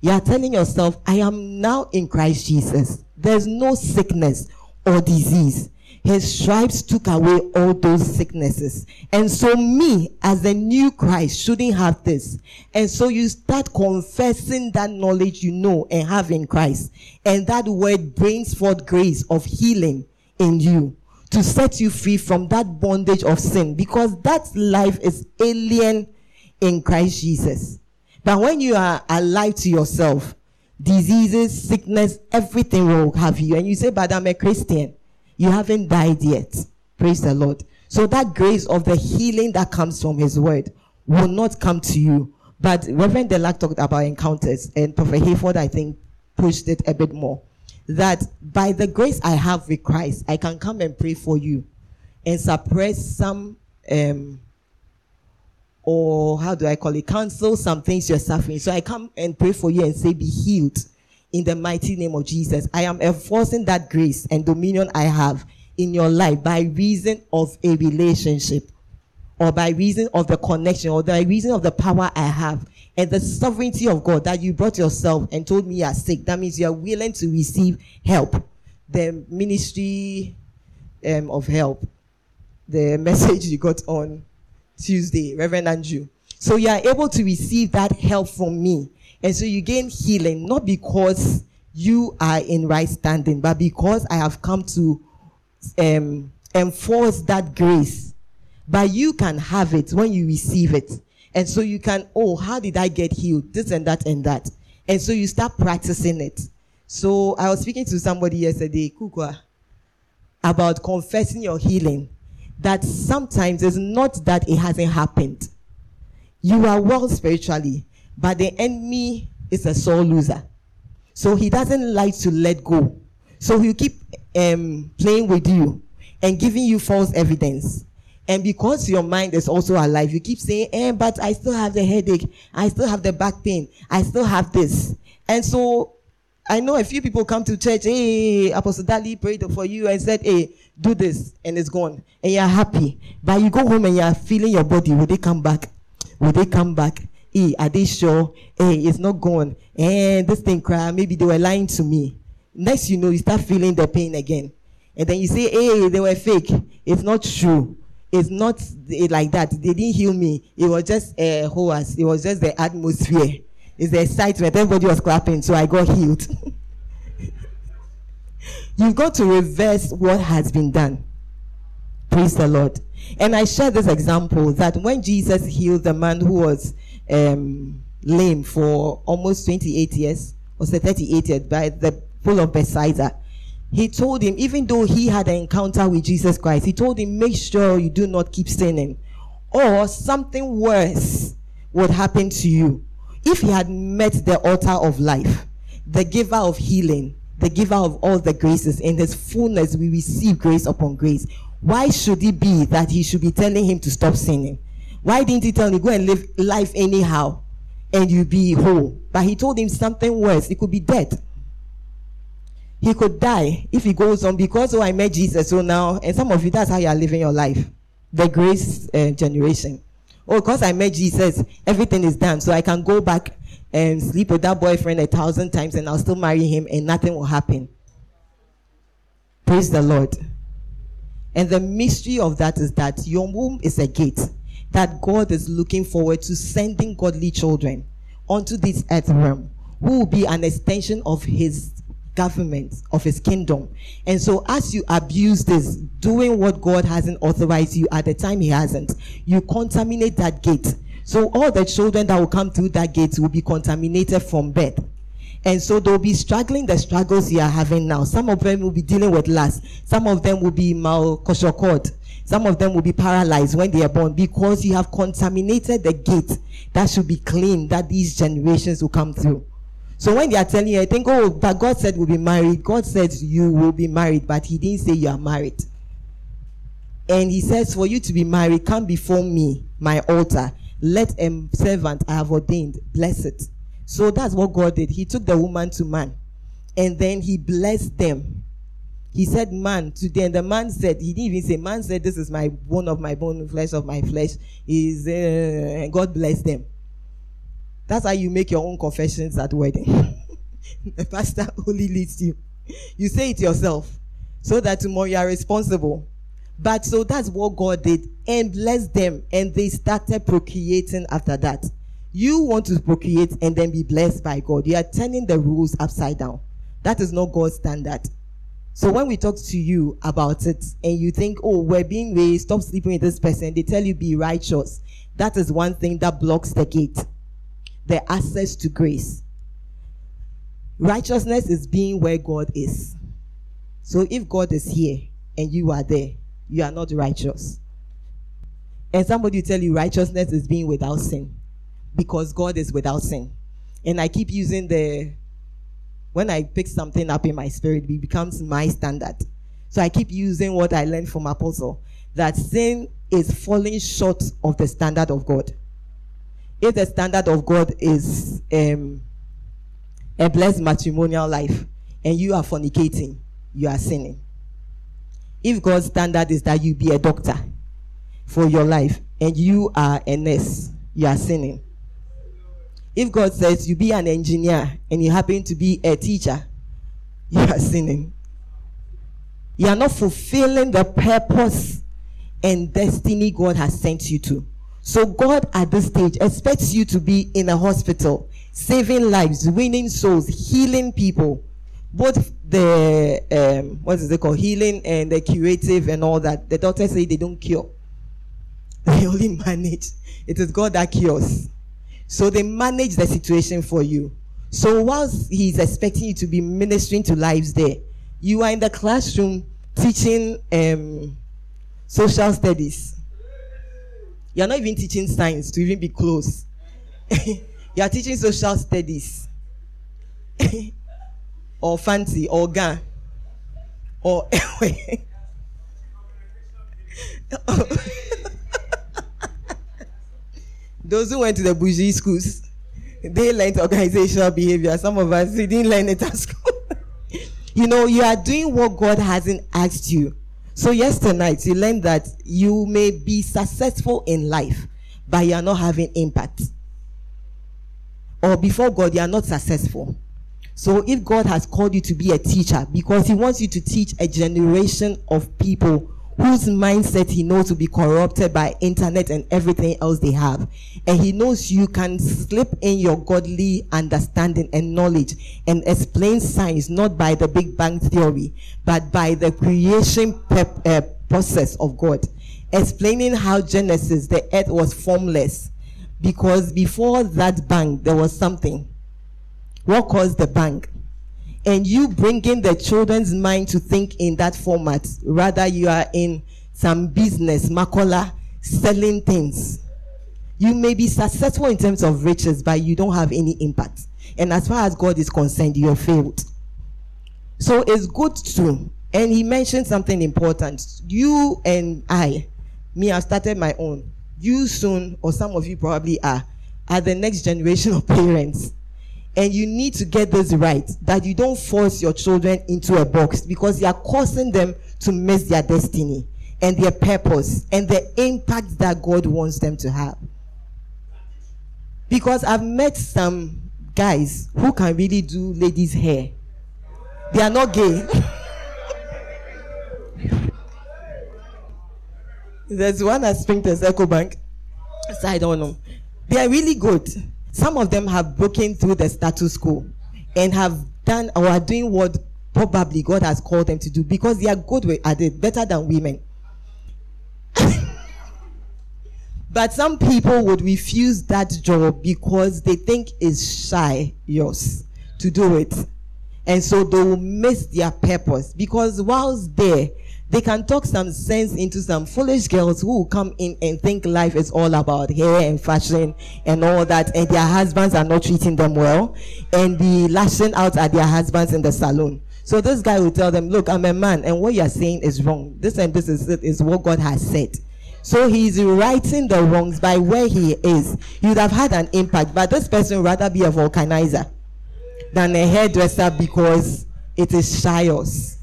you are telling yourself, I am now in Christ Jesus. There's no sickness or disease. His stripes took away all those sicknesses. And so me, as the new Christ, shouldn't have this. And so you start confessing that knowledge you know and have in Christ. And that word brings forth grace of healing in you to set you free from that bondage of sin because that life is alien in Christ Jesus. But when you are alive to yourself, diseases, sickness, everything will have you. And you say, but I'm a Christian. You haven't died yet. Praise the Lord. So that grace of the healing that comes from his word will not come to you. But Reverend Delac talked about encounters and Prophet Hayford, I think, pushed it a bit more. That by the grace I have with Christ, I can come and pray for you and suppress some um, or how do I call it, cancel some things you're suffering. So I come and pray for you and say, be healed in the mighty name of Jesus. I am enforcing that grace and dominion I have in your life by reason of a relationship or by reason of the connection or by reason of the power I have and the sovereignty of God that you brought yourself and told me you are sick. That means you are willing to receive help. The ministry um, of help, the message you got on Tuesday, Reverend Andrew. So you are able to receive that help from me. And so you gain healing, not because you are in right standing, but because I have come to um, enforce that grace. But you can have it when you receive it. And so you can, oh, how did I get healed? This and that and that. And so you start practicing it. So I was speaking to somebody yesterday, Kukwa, about confessing your healing that sometimes it's not that it hasn't happened. You are well spiritually, but the enemy is a sore loser. So he doesn't like to let go. So he'll keep um, playing with you and giving you false evidence. And because your mind is also alive, you keep saying, eh, but I still have the headache. I still have the back pain. I still have this. And so I know a few people come to church, hey, Apostle Dali prayed for you and said, hey, do this, and it's gone. And you're happy. But you go home and you're feeling your body. Will they come back? Will they come back? Hey, are they sure? Hey, it's not gone. And this thing cry, maybe they were lying to me. Next you know, you start feeling the pain again. And then you say, hey, they were fake. It's not true. It's not eh, like that. They didn't heal me. It was just a uh, hoas. It was just the atmosphere. It's the excitement. Everybody was clapping, so I got healed. You've got to reverse what has been done. Praise the Lord. And I share this example that when Jesus healed the man who was um, lame for almost 28 years, or say 38 years, by the pool of Bethsaida, he told him, even though he had an encounter with Jesus Christ, he told him, make sure you do not keep sinning, or something worse would happen to you. If he had met the altar of life, the giver of healing, the giver of all the graces, in his fullness we receive grace upon grace. Why should it be that he should be telling him to stop sinning? Why didn't he tell me, go and live life anyhow and you be whole? But he told him something worse. He could be dead. He could die if he goes on. Because oh I met Jesus so now and some of you that's how you are living your life. The grace uh, generation. Oh because I met Jesus everything is done. So I can go back and sleep with that boyfriend a thousand times and I'll still marry him and nothing will happen. Praise the Lord. And the mystery of that is that your womb is a gate that God is looking forward to sending godly children onto this earth realm who will be an extension of his government of his kingdom. And so as you abuse this, doing what God hasn't authorized you at the time he hasn't, you contaminate that gate. So all the children that will come through that gate will be contaminated from birth. And so they'll be struggling the struggles you are having now. Some of them will be dealing with lust. Some of them will be malcoshocod. Some of them will be paralyzed when they are born because you have contaminated the gate that should be clean that these generations will come through. So when they are telling you, I think, oh, but God said we'll be married. God said you will be married, but He didn't say you are married. And He says, for you to be married, come before me, my altar. Let a servant I have ordained bless it. So that's what God did. He took the woman to man, and then He blessed them. He said, Man, today, and the man said, He didn't even say, Man said, This is my bone of my bone, flesh of my flesh. Is uh, God bless them. That's how you make your own confessions at wedding. the pastor only leads you. You say it yourself so that tomorrow you are responsible. But so that's what God did and blessed them, and they started procreating after that. You want to procreate and then be blessed by God. You are turning the rules upside down. That is not God's standard. So when we talk to you about it and you think, oh, we're being raised, stop sleeping with this person, they tell you be righteous. That is one thing that blocks the gate the access to grace. Righteousness is being where God is. So if God is here and you are there, you are not righteous. And somebody will tell you righteousness is being without sin because God is without sin. And I keep using the when I pick something up in my spirit, it becomes my standard. So I keep using what I learned from Apostle that sin is falling short of the standard of God if the standard of God is um, a blessed matrimonial life and you are fornicating, you are sinning. If God's standard is that you be a doctor for your life and you are a nurse, you are sinning. If God says you be an engineer and you happen to be a teacher, you are sinning. You are not fulfilling the purpose and destiny God has sent you to. So God at this stage expects you to be in a hospital, saving lives, winning souls, healing people. Both the um, what is it called, healing and the curative and all that. The doctors say they don't cure; they only manage. It is God that cures. So they manage the situation for you. So whilst He's expecting you to be ministering to lives there, you are in the classroom teaching um, social studies you're not even teaching science to even be close. you are teaching social studies. or fancy, or GAN. Or Those who went to the bougie schools. they learned organizational behavior. Some of us we didn't learn it at school. you know, you are doing what God hasn't asked you. So yesterday night you learned that you may be successful in life, but you are not having impact. Or before God, you are not successful. So if God has called you to be a teacher because he wants you to teach a generation of people whose mindset he knows will be corrupted by internet and everything else they have. And he knows you can slip in your godly understanding and knowledge and explain science not by the Big Bang theory, but by the creation pep, uh, process of God. Explaining how Genesis, the earth was formless. Because before that bang, there was something. What caused the bang? And you bringing the children's mind to think in that format. Rather you are in some business makola selling things. You may be successful in terms of riches but you don't have any impact. And as far as god is concerned you have failed. So it's good to and he mentioned something important. You and i me i've started my own. You soon or some of you probably are are the next generation of parents and you need to get this right that you don't force your children into a box because you are causing them to miss their destiny and their purpose and the impact that God wants them to have. Because I've met some guys who can really do ladies' hair. They are not gay. There's one at Springtons Ecobank. So I don't know. They are really good. Some of them have broken through the status quo and have done or are doing what probably God has called them to do because they are good at it, better than women. but some people would refuse that job because they think it's shy yours to do it. And so they will miss their purpose because whilst there, they can talk some sense into some foolish girls who come in and think life is all about hair and fashion and all that, and their husbands are not treating them well, and be lashing out at their husbands in the salon. So this guy will tell them, Look, I'm a man, and what you're saying is wrong. This and this is, is what God has said. So he's righting the wrongs by where he is. You'd have had an impact, but this person would rather be a vulcanizer than a hairdresser because it is shios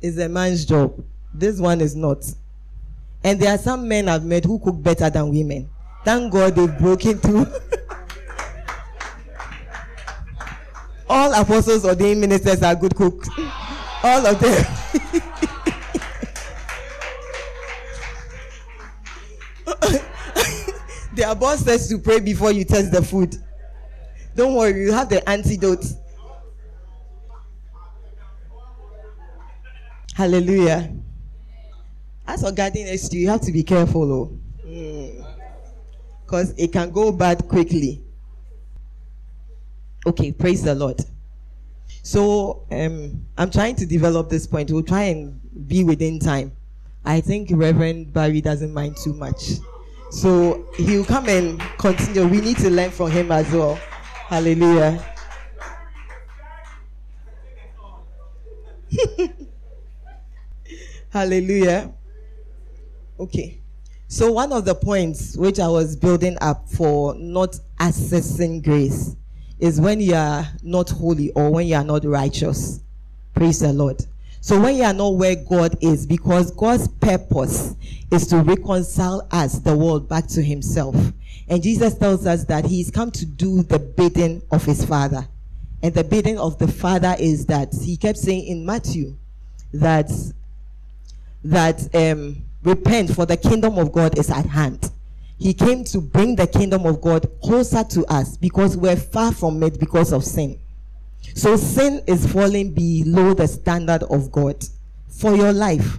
is a man's job. This one is not. And there are some men I've met who cook better than women. Thank God they've broken through. All apostles, ordained ministers are good cooks. All of them. Their boss says to pray before you test the food. Don't worry, you have the antidote. Hallelujah. As for guarding next you, you have to be careful, oh. Because it can go bad quickly. Okay, praise the Lord. So um, I'm trying to develop this point. We'll try and be within time. I think Reverend Barry doesn't mind too much. So he'll come and continue. We need to learn from him as well. Hallelujah. Hallelujah. Okay. So, one of the points which I was building up for not accessing grace is when you are not holy or when you are not righteous. Praise the Lord. So, when you are not where God is, because God's purpose is to reconcile us, the world, back to Himself. And Jesus tells us that He's come to do the bidding of His Father. And the bidding of the Father is that He kept saying in Matthew that that um, repent for the kingdom of God is at hand. He came to bring the kingdom of God closer to us because we're far from it because of sin. So sin is falling below the standard of God for your life.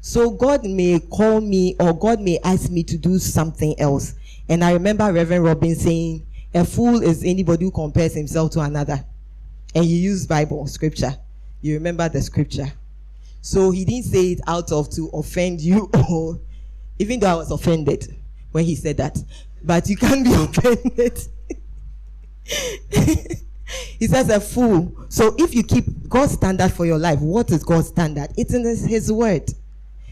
So God may call me or God may ask me to do something else. And I remember Reverend Robin saying, a fool is anybody who compares himself to another. And you use Bible scripture. You remember the scripture. So he didn't say it out of to offend you or even though I was offended when he said that. But you can't be offended. he says a fool. So if you keep God's standard for your life, what is God's standard? It's in his, word.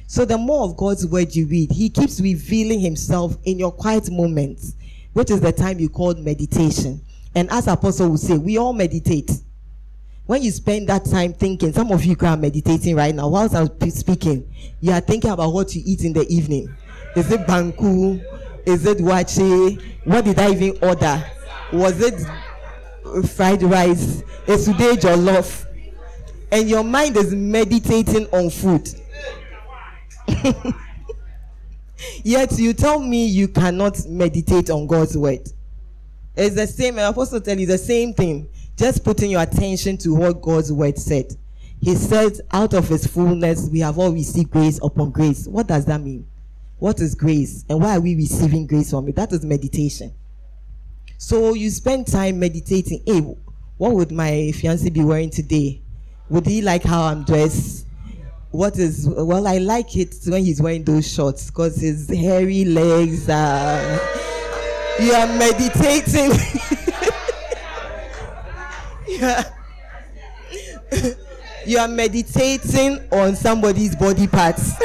So the more of God's word you read, he keeps revealing himself in your quiet moments. which is the time you call meditation. And as Apostle would say, we all meditate. When you spend that time thinking, some of you are meditating right now. Whilst I'm speaking, you are thinking about what you eat in the evening. Is it banku? Is it waakye? What did I even order? Was it fried rice? Is today jollof? And your mind is meditating on food. Yet you tell me you cannot meditate on God's word. It's the same, and Apostle tell you the same thing. Just putting your attention to what God's word said. He said, out of his fullness, we have all received grace upon grace. What does that mean? What is grace? And why are we receiving grace from it? That is meditation. So you spend time meditating. Hey, what would my fiance be wearing today? Would he like how I'm dressed? What is well? I like it when he's wearing those shorts because his hairy legs are. You are meditating. you, are, meditating on somebody's body parts,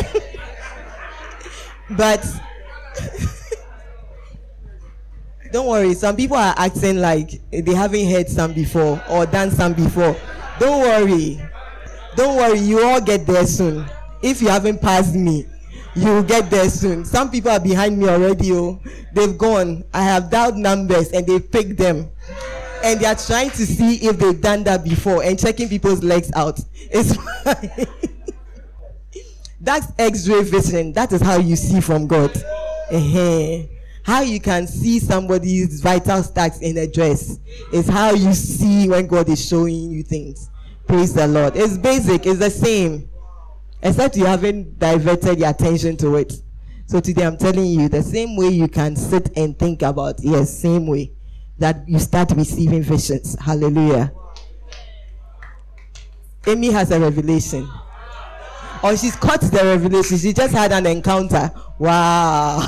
but don't worry. Some people are acting like they haven't heard some before or done some before. Don't worry. Don't worry, you all get there soon. If you haven't passed me, you will get there soon. Some people are behind me already. Oh, they've gone. I have dialed numbers and they picked them. And they are trying to see if they've done that before and checking people's legs out. It's. That's X-ray vision. That is how you see from God. uh How you can see somebody's vital stats in a dress is how you see when God is showing you things. Praise the Lord. It's basic, it's the same. Except you haven't diverted your attention to it. So today I'm telling you the same way you can sit and think about, yes, same way that you start receiving visions. Hallelujah. Amy has a revelation. Or she's caught the revelation. She just had an encounter. Wow.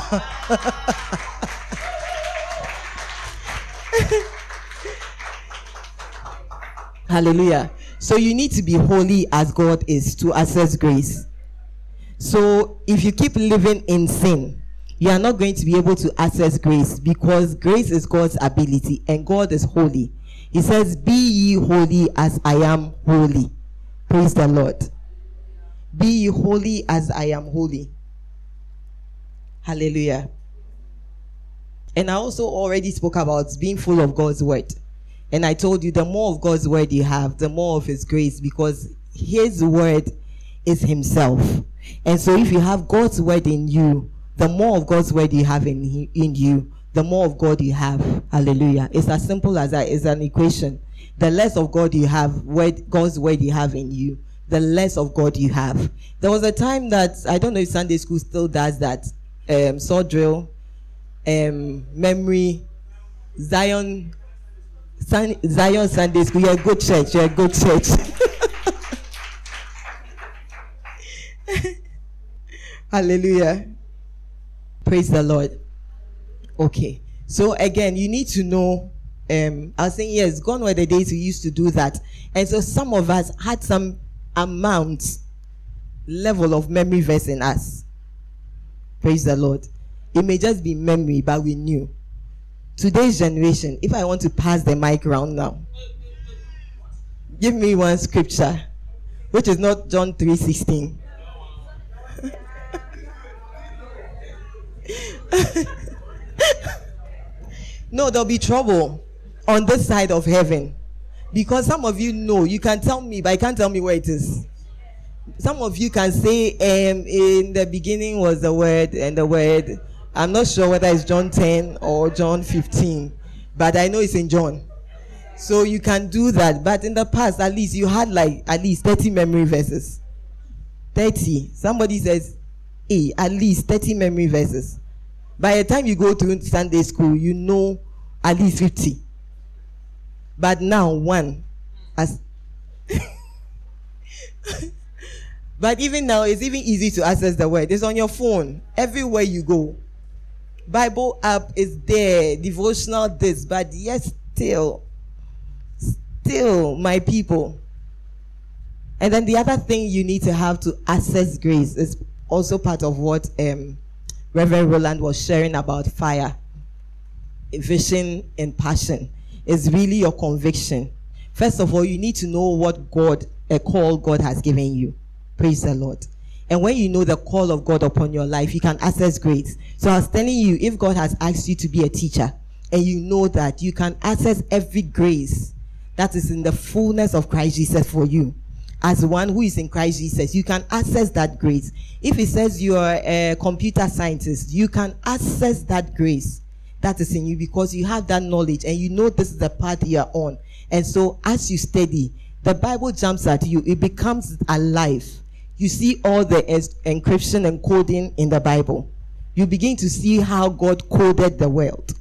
Hallelujah. So you need to be holy as God is to access grace. So if you keep living in sin, you are not going to be able to access grace because grace is God's ability and God is holy. He says, Be ye holy as I am holy. Praise the Lord. Be ye holy as I am holy. Hallelujah. And I also already spoke about being full of God's word. And I told you the more of God's word you have, the more of his grace because his word is himself. And so if you have God's word in you, the more of God's word you have in, in you, the more of God you have. Hallelujah. It's as simple as that. It's an equation. The less of God you have, word, God's word you have in you, the less of God you have. There was a time that, I don't know if Sunday school still does that, um, saw drill, um, memory, Zion Sun, Zion Sunday School. You're a good church. You're a good church. Hallelujah. Praise the Lord. Okay. So again, you need to know. Um, I was saying yes, gone were the days we used to do that, and so some of us had some amount, level of memory verse in us. Praise the Lord. It may just be memory, but we knew today's generation, if I want to pass the mic around now, give me one scripture, which is not John 3:16. no, there'll be trouble on this side of heaven. Because some of you know, you can tell me, but you can't tell me where it is. Some of you can say, um, in the beginning was the word, and the word. I'm not sure whether it's John 10 or John 15, but I know it's in John. So you can do that. But in the past, at least you had like at least 30 memory verses. 30. Somebody says, hey, at least 30 memory verses. By the time you go to Sunday school, you know at least 50. But now, one. As but even now, it's even easy to access the word. It's on your phone. Everywhere you go. Bible app is there, devotional this, but yes, still, still, my people. And then the other thing you need to have to access grace is also part of what um, Reverend Roland was sharing about fire. vision and passion. It's really your conviction. First of all, you need to know what God, a call God has given you. Praise the Lord. And when you know the call of God upon your life, you can access grace. So I was telling you, if God has asked you to be a teacher, and you know that you can access every grace that is in the fullness of Christ Jesus for you. As one who is in Christ Jesus, you can access that grace. If it says you're a computer scientist, you can access that grace that is in you because you have that knowledge and you know this is the path you are on. And so as you study, the Bible jumps at you, it becomes alive. You see all the es- encryption and coding in the Bible. You begin to see how God coded the world.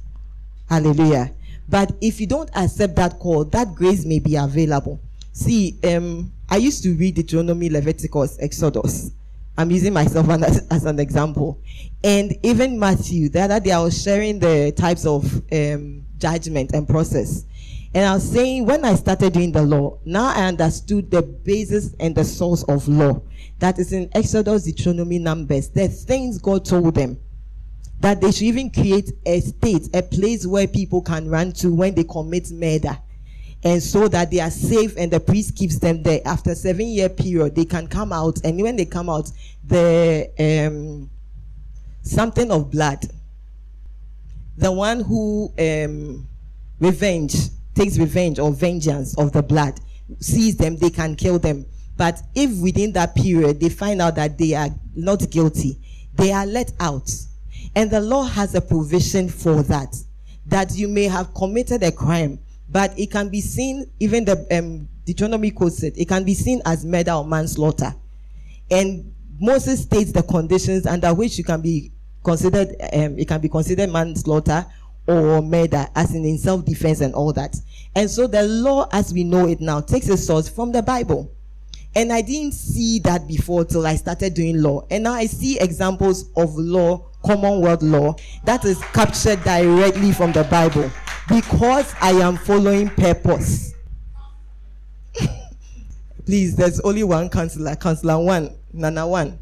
Hallelujah. But if you don't accept that call, that grace may be available. See, um, I used to read Deuteronomy, Leviticus, Exodus. I'm using myself as, as an example. And even Matthew, the other day I was sharing the types of um, judgment and process. And I was saying, when I started doing the law, now I understood the basis and the source of law. That is in Exodus, Deuteronomy, Numbers. The things God told them that they should even create a state, a place where people can run to when they commit murder. And so that they are safe and the priest keeps them there. After seven year period, they can come out. And when they come out, the um, something of blood. The one who um, revenge takes revenge or vengeance of the blood sees them, they can kill them. But if within that period they find out that they are not guilty, they are let out. And the law has a provision for that. That you may have committed a crime, but it can be seen, even the um, Deuteronomy quotes it, it can be seen as murder or manslaughter. And Moses states the conditions under which you can be considered, um, it can be considered manslaughter or murder, as in, in self-defense and all that. And so the law, as we know it now, takes its source from the Bible. And I didn't see that before till I started doing law. And now I see examples of law, Commonwealth law, that is captured directly from the Bible because I am following purpose. Please, there's only one counselor, counselor one, Nana one.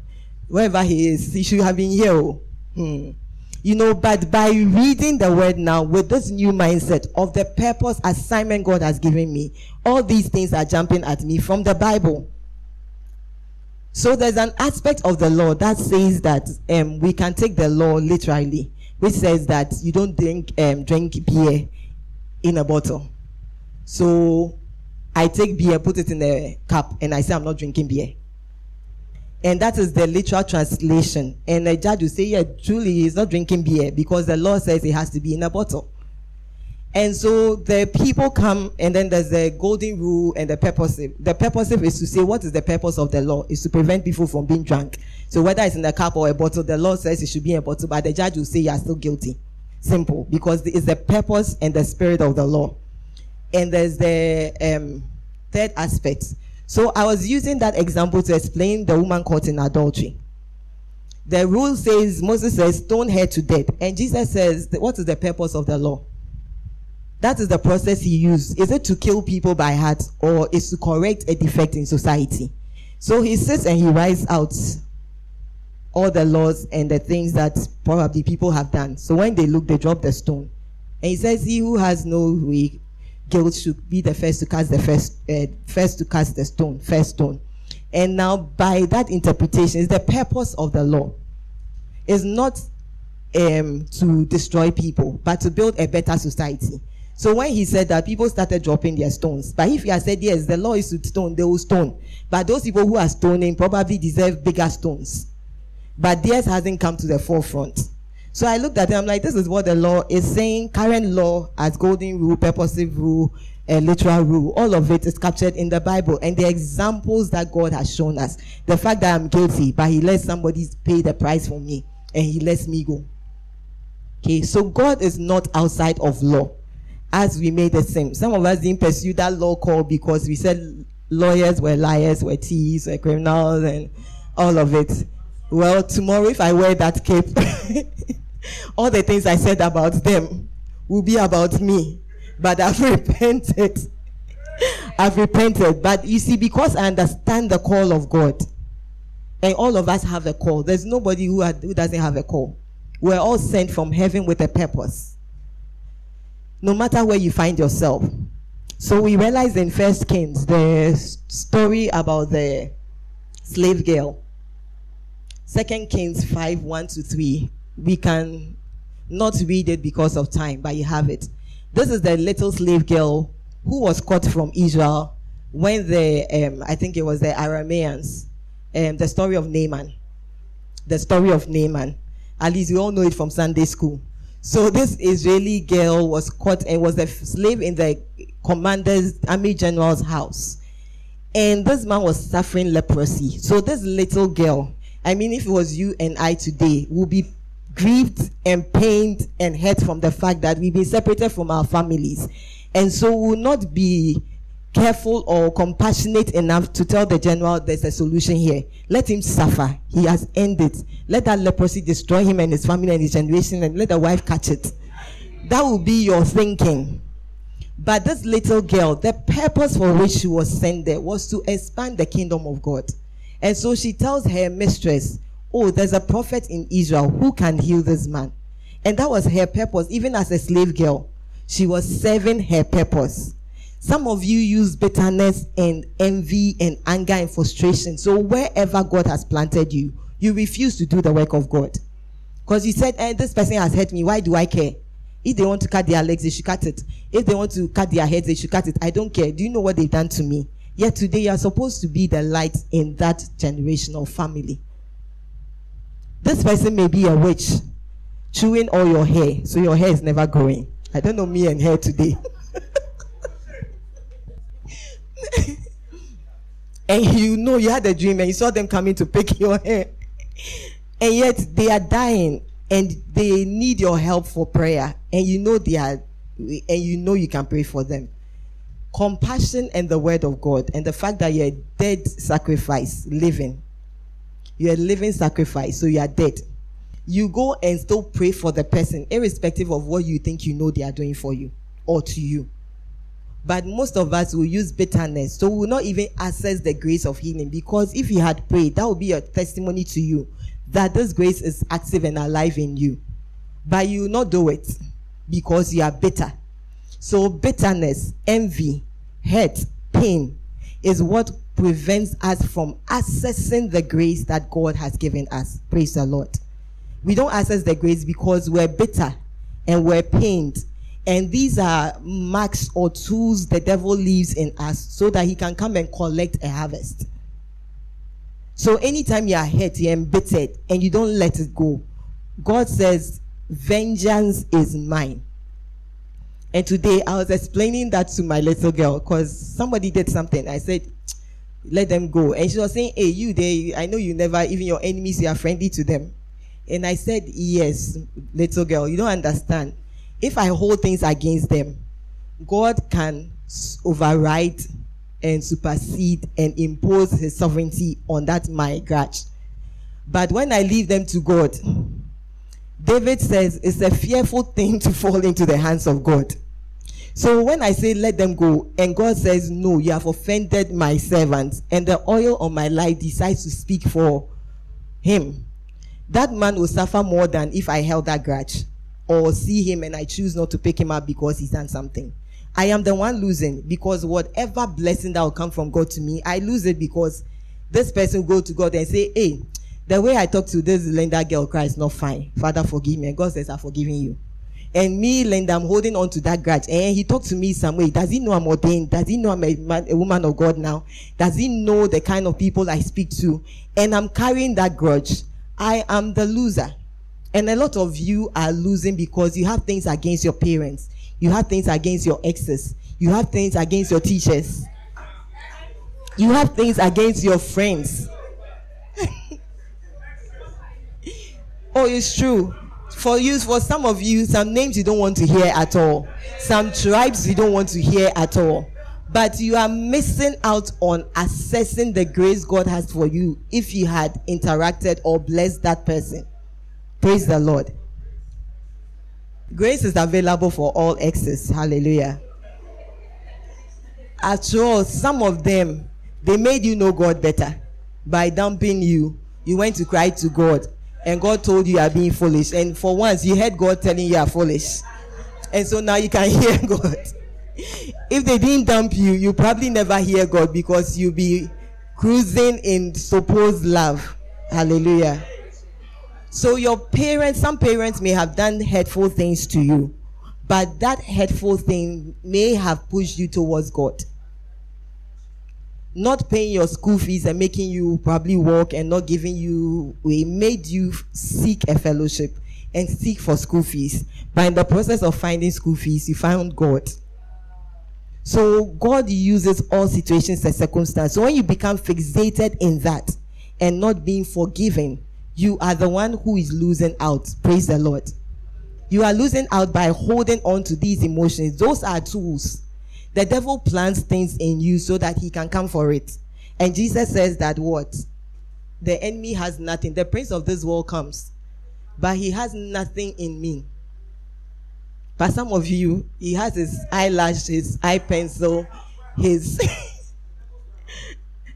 Wherever he is, he should have been here. oh. Hmm. You know, but by reading the word now with this new mindset of the purpose assignment God has given me, all these things are jumping at me from the Bible. So there's an aspect of the law that says that um, we can take the law literally, which says that you don't drink um, drink beer in a bottle. So I take beer, put it in a cup, and I say I'm not drinking beer. And that is the literal translation. And the judge will say, yeah, truly he's not drinking beer because the law says it has to be in a bottle. And so the people come, and then there's the golden rule and the purposive. The purposive is to say, what is the purpose of the law? Is to prevent people from being drunk. So whether it's in a cup or a bottle, the law says it should be in a bottle, but the judge will say you are still guilty. Simple. Because it's the purpose and the spirit of the law. And there's the um, third aspect. So I was using that example to explain the woman caught in adultery. The rule says, Moses says, stone her to death. And Jesus says, what is the purpose of the law? That is the process he used. Is it to kill people by heart or is to correct a defect in society? So he sits and he writes out all the laws and the things that probably people have done. So when they look, they drop the stone. And he says, He who has no guilt should be the first to cast the first, uh, first to cast the stone, first stone. And now, by that interpretation, is the purpose of the law is not um, to destroy people, but to build a better society. So when he said that, people started dropping their stones. But if he had said, yes, the law is to stone, they will stone. But those people who are stoning probably deserve bigger stones. But theirs hasn't come to the forefront. So I looked at it, I'm like, this is what the law is saying. Current law as golden rule, purposive rule, uh, literal rule, all of it is captured in the Bible. And the examples that God has shown us. The fact that I'm guilty, but he lets somebody pay the price for me and he lets me go. Okay, so God is not outside of law as we made the same. Some of us didn't pursue that law call because we said lawyers were liars, were thieves, were criminals, and all of it. Well, tomorrow, if I wear that cape, all the things I said about them will be about me. But I've repented. I've repented. But you see, because I understand the call of God, and all of us have a call, there's nobody who, had, who doesn't have a call. We're all sent from heaven with a purpose. No matter where you find yourself. So we realize in First Kings the story about the slave girl. Second Kings 5 1 to 3. We can not read it because of time, but you have it. This is the little slave girl who was caught from Israel when the, um, I think it was the Arameans, um, the story of Naaman. The story of Naaman. At least we all know it from Sunday school. So this Israeli girl was caught and was a slave in the commander's army general's house and this man was suffering leprosy. So this little girl, I mean, if it was you and I today, would be grieved and pained and hurt from the fact that we've been separated from our families, and so will not be careful or compassionate enough to tell the general there's a solution here. Let him suffer. He has ended. Let that leprosy destroy him and his family and his generation, and let the wife catch it. That will be your thinking. But this little girl, the purpose for which she was sent there was to expand the kingdom of God. And so she tells her mistress, Oh, there's a prophet in Israel who can heal this man. And that was her purpose, even as a slave girl. She was serving her purpose. Some of you use bitterness and envy and anger and frustration. So wherever God has planted you, you refuse to do the work of God. Because you said, eh, this person has hurt me. Why do I care? If they want to cut their legs, they should cut it. If they want to cut their heads, they should cut it. I don't care. Do you know what they've done to me? Yet today you are supposed to be the light in that generational family. This person may be a witch, chewing all your hair, so your hair is never growing. I don't know me and hair today. and you know you had a dream and you saw them coming to pick your hair. And yet they are dying and they need your help for prayer. And you know they are and you know you can pray for them. Compassion and the word of god and the fact that you're a dead sacrifice living. You're a living sacrifice so you are dead. You go and still pray for the person irrespective of what you think you know they are doing for you or to you but most of us will use bitterness. So we will not even access the grace of healing. Because if you had prayed that would be a testimony to you that this grace is active and alive in you. But you will not do it because you are bitter. So bitterness envy hurt pain is what prevents us from accessing the grace that god has given us. Praise the lord. We don't access the grace because we're bitter and we're pained and these are marks or tools the devil leaves in us so that he can come and collect a harvest. So anytime you are hurt you're embittered and you don't let it go god says vengeance is mine. And today i was explaining that to my little girl because somebody did something. I said let them go. And she was saying hey you they i know you never even your enemies you are friendly to them. And I said, Yes, little girl, you don't understand. If I hold things against them, God can override and supersede and impose his sovereignty on that my grudge. But when I leave them to God, David says it's a fearful thing to fall into the hands of God. So when I say let them go, and God says, No, you have offended my servant, and the oil on my life decides to speak for him, that man will suffer more than if I held that grudge or see him and I choose not to pick him up because he's done something. I am the one losing because whatever blessing that will come from God to me, I lose it because this person go to God and say, Hey, the way I talk to this Linda girl cry is not fine. Father, forgive me. And God says, I've forgiven you. And me, Linda, I'm holding on to that grudge. And he talked to me some way. Does he know I'm ordained? Does he know I'm a, man, a woman of God now? Does he know the kind of people I speak to? And I'm carrying that grudge. I am the loser. And a lot of you are losing because you have things against your parents. You have things against your exes. You have things against your teachers. You have things against your friends. oh, it's true. For you, for some of you, some names you don't want to hear at all. Some tribes you don't want to hear at all. But you are missing out on assessing the grace God has for you if you had interacted or blessed that person. Praise the Lord. Grace is available for all exes. Hallelujah. After all, some of them, they made you know God better. By dumping you, you went to cry to God, and God told you you are being foolish. And for once, you heard God telling you you are foolish. And so now you can hear God. If they didn't dump you, you probably never hear God because you'll be cruising in supposed love. Hallelujah. So your parents, some parents may have done hurtful things to you, but that hurtful thing may have pushed you towards God. Not paying your school fees and making you probably work and not giving you, we made you seek a fellowship and seek for school fees. But in the process of finding school fees, you found God. So God uses all situations and circumstances. So when you become fixated in that and not being forgiven, you are the one who is losing out. Praise the Lord. You are losing out by holding on to these emotions. Those are tools. The devil plants things in you so that he can come for it. And Jesus says that what? The enemy has nothing. The prince of this world comes, but he has nothing in me. But some of you, he has his eyelash, his eye pencil, his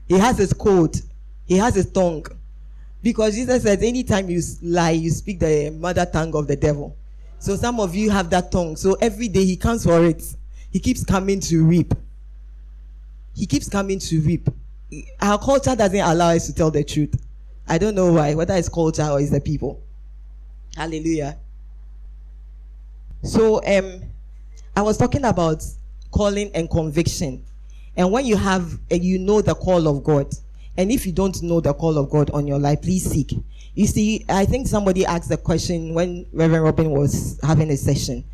he has his coat, he has his tongue. Because Jesus said, anytime you lie, you speak the mother tongue of the devil. So some of you have that tongue. So every day he comes for it. He keeps coming to reap. He keeps coming to reap. Our culture doesn't allow us to tell the truth. I don't know why, whether it's culture or it's the people. Hallelujah. So um I was talking about calling and conviction. And when you have you know the call of God, and if you don't know the call of God on your life, please seek. You see, I think somebody asked the question when Reverend Robin was having a session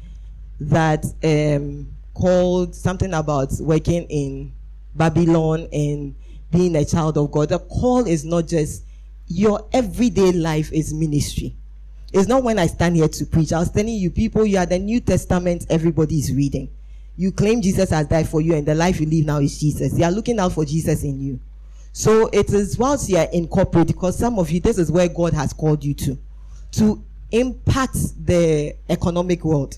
that um, called something about working in Babylon and being a child of God. The call is not just your everyday life is ministry. It's not when I stand here to preach. I was telling you, people, you are the New Testament everybody is reading. You claim Jesus has died for you, and the life you live now is Jesus. They are looking out for Jesus in you. So it is whilst you are in corporate, because some of you, this is where God has called you to, to impact the economic world,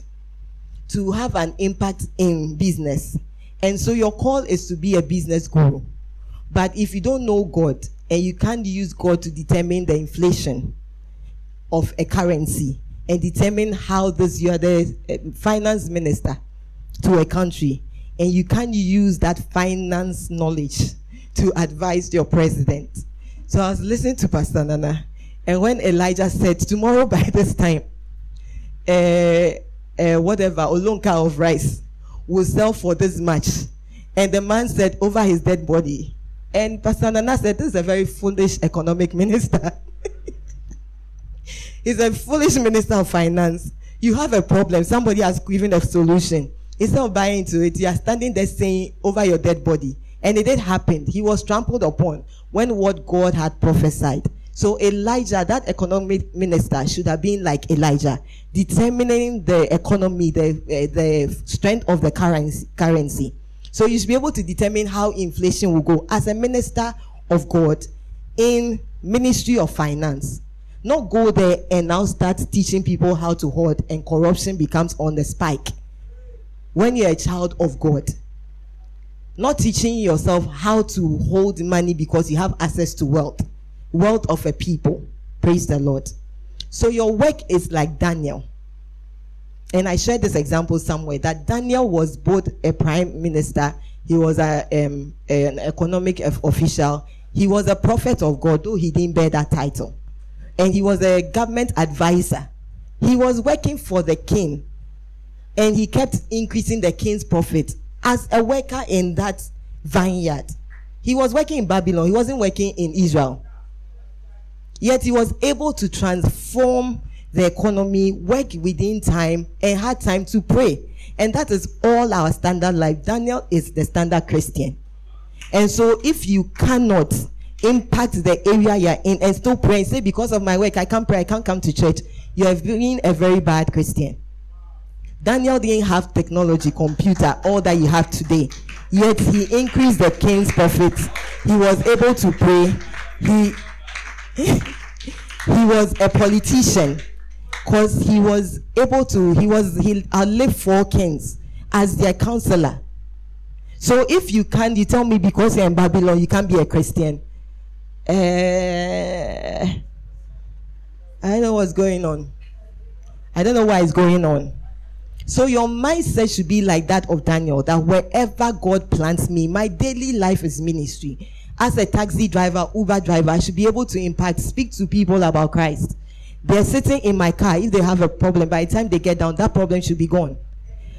to have an impact in business. And so your call is to be a business guru. But if you don't know God and you can't use God to determine the inflation of a currency and determine how this you are the uh, finance minister to a country and you can't use that finance knowledge to advise your president. So I was listening to Pastor Nana, and when Elijah said, Tomorrow by this time, uh, uh, whatever, Olonka of rice will sell for this much. And the man said, Over his dead body. And Pastor Nana said, This is a very foolish economic minister. He's a foolish minister of finance. You have a problem. Somebody has given a solution. Instead of buying into it, you are standing there saying over your dead body. And it did happen. He was trampled upon when what God had prophesied. So Elijah, that economic minister, should have been like Elijah, determining the economy, the uh, the strength of the currency. Currency. So you should be able to determine how inflation will go as a minister of God in ministry of finance. Not go there and now start teaching people how to hoard and corruption becomes on the spike. When you're a child of God, not teaching yourself how to hold money because you have access to wealth, wealth of a people. Praise the Lord. So your work is like Daniel. And I shared this example somewhere that Daniel was both a prime minister, he was a, um, an economic of- official, he was a prophet of God, though he didn't bear that title. And he was a government advisor. He was working for the king and he kept increasing the king's profit as a worker in that vineyard. He was working in Babylon, he wasn't working in Israel. Yet he was able to transform the economy, work within time, and had time to pray. And that is all our standard life. Daniel is the standard Christian. And so if you cannot impact the area you're in and still pray and say, because of my work, I can't pray, I can't come to church, you have been a very bad Christian. Daniel didn't have technology, computer, all that you have today. Yet he increased the king's profits. He was able to pray. He he was a politician because he was able to he was he lived four kings as their counselor. So if you can't, you tell me because you're in Babylon, you can't be a Christian. Uh, I don't know what's going on. I don't know why it's going on. So your mindset should be like that of Daniel, that wherever God plants me, my daily life is ministry. As a taxi driver, Uber driver, I should be able to impact, speak to people about Christ. They're sitting in my car. If they have a problem, by the time they get down, that problem should be gone.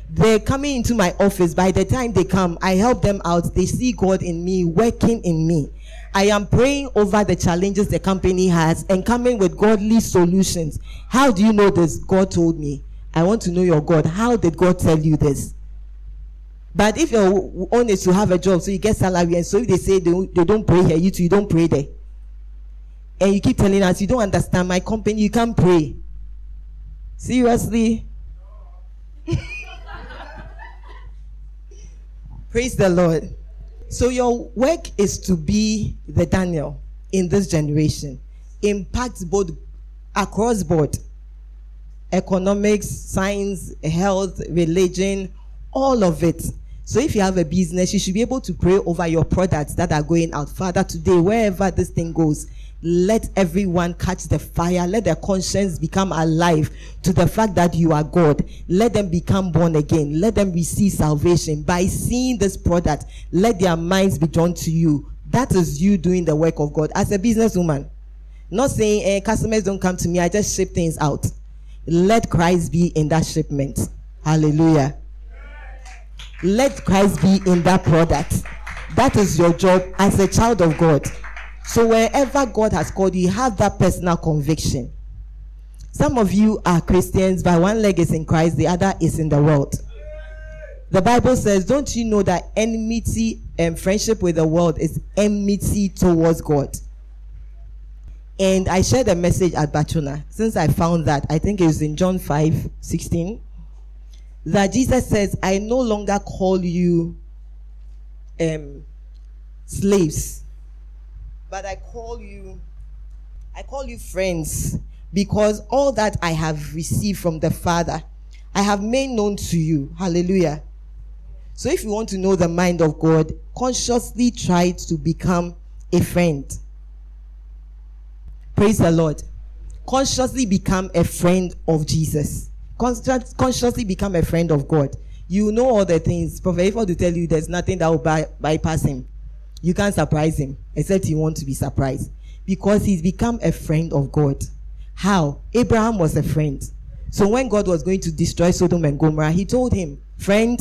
They're coming into my office. By the time they come, I help them out. They see God in me, working in me. I am praying over the challenges the company has and coming with godly solutions. How do you know this? God told me. I want to know your God. How did God tell you this? But if you're honest, to have a job, so you get salary, and so if they say they, don't- they don't pray here, you too, you don't pray there. And you keep telling us, you don't understand my company, you can't pray. Seriously? Praise the Lord. So your work is to be the Daniel in this generation. Impact both across board. Economics, science, health, religion, all of it. So if you have a business, you should be able to pray over your products that are going out. Father, today, wherever this thing goes, let everyone catch the fire. Let their conscience become alive to the fact that you are God. Let them become born again. Let them receive salvation. By seeing this product, let their minds be drawn to you. That is you doing the work of God as a businesswoman. Not saying eh, customers don't come to me, I just ship things out. Let Christ be in that shipment. Hallelujah. Let Christ be in that product. That is your job as a child of God. So wherever God has called you, have that personal conviction. Some of you are Christians, but one leg is in Christ, the other is in the world. The Bible says, Don't you know that enmity and friendship with the world is enmity towards God? And I shared a message at Batuna. Since I found that, I think it was in John 5 16, that Jesus says, I no longer call you um, slaves, but I call you, I call you friends, because all that I have received from the Father, I have made known to you. Hallelujah. So if you want to know the mind of God, consciously try to become a friend. Praise the Lord. Consciously become a friend of Jesus. Consci- Consciously become a friend of God. You know all the things. Prophet Ifo to tell you there's nothing that will by- bypass him. You can't surprise him, except you want to be surprised. Because he's become a friend of God. How? Abraham was a friend. So when God was going to destroy Sodom and Gomorrah, he told him, Friend,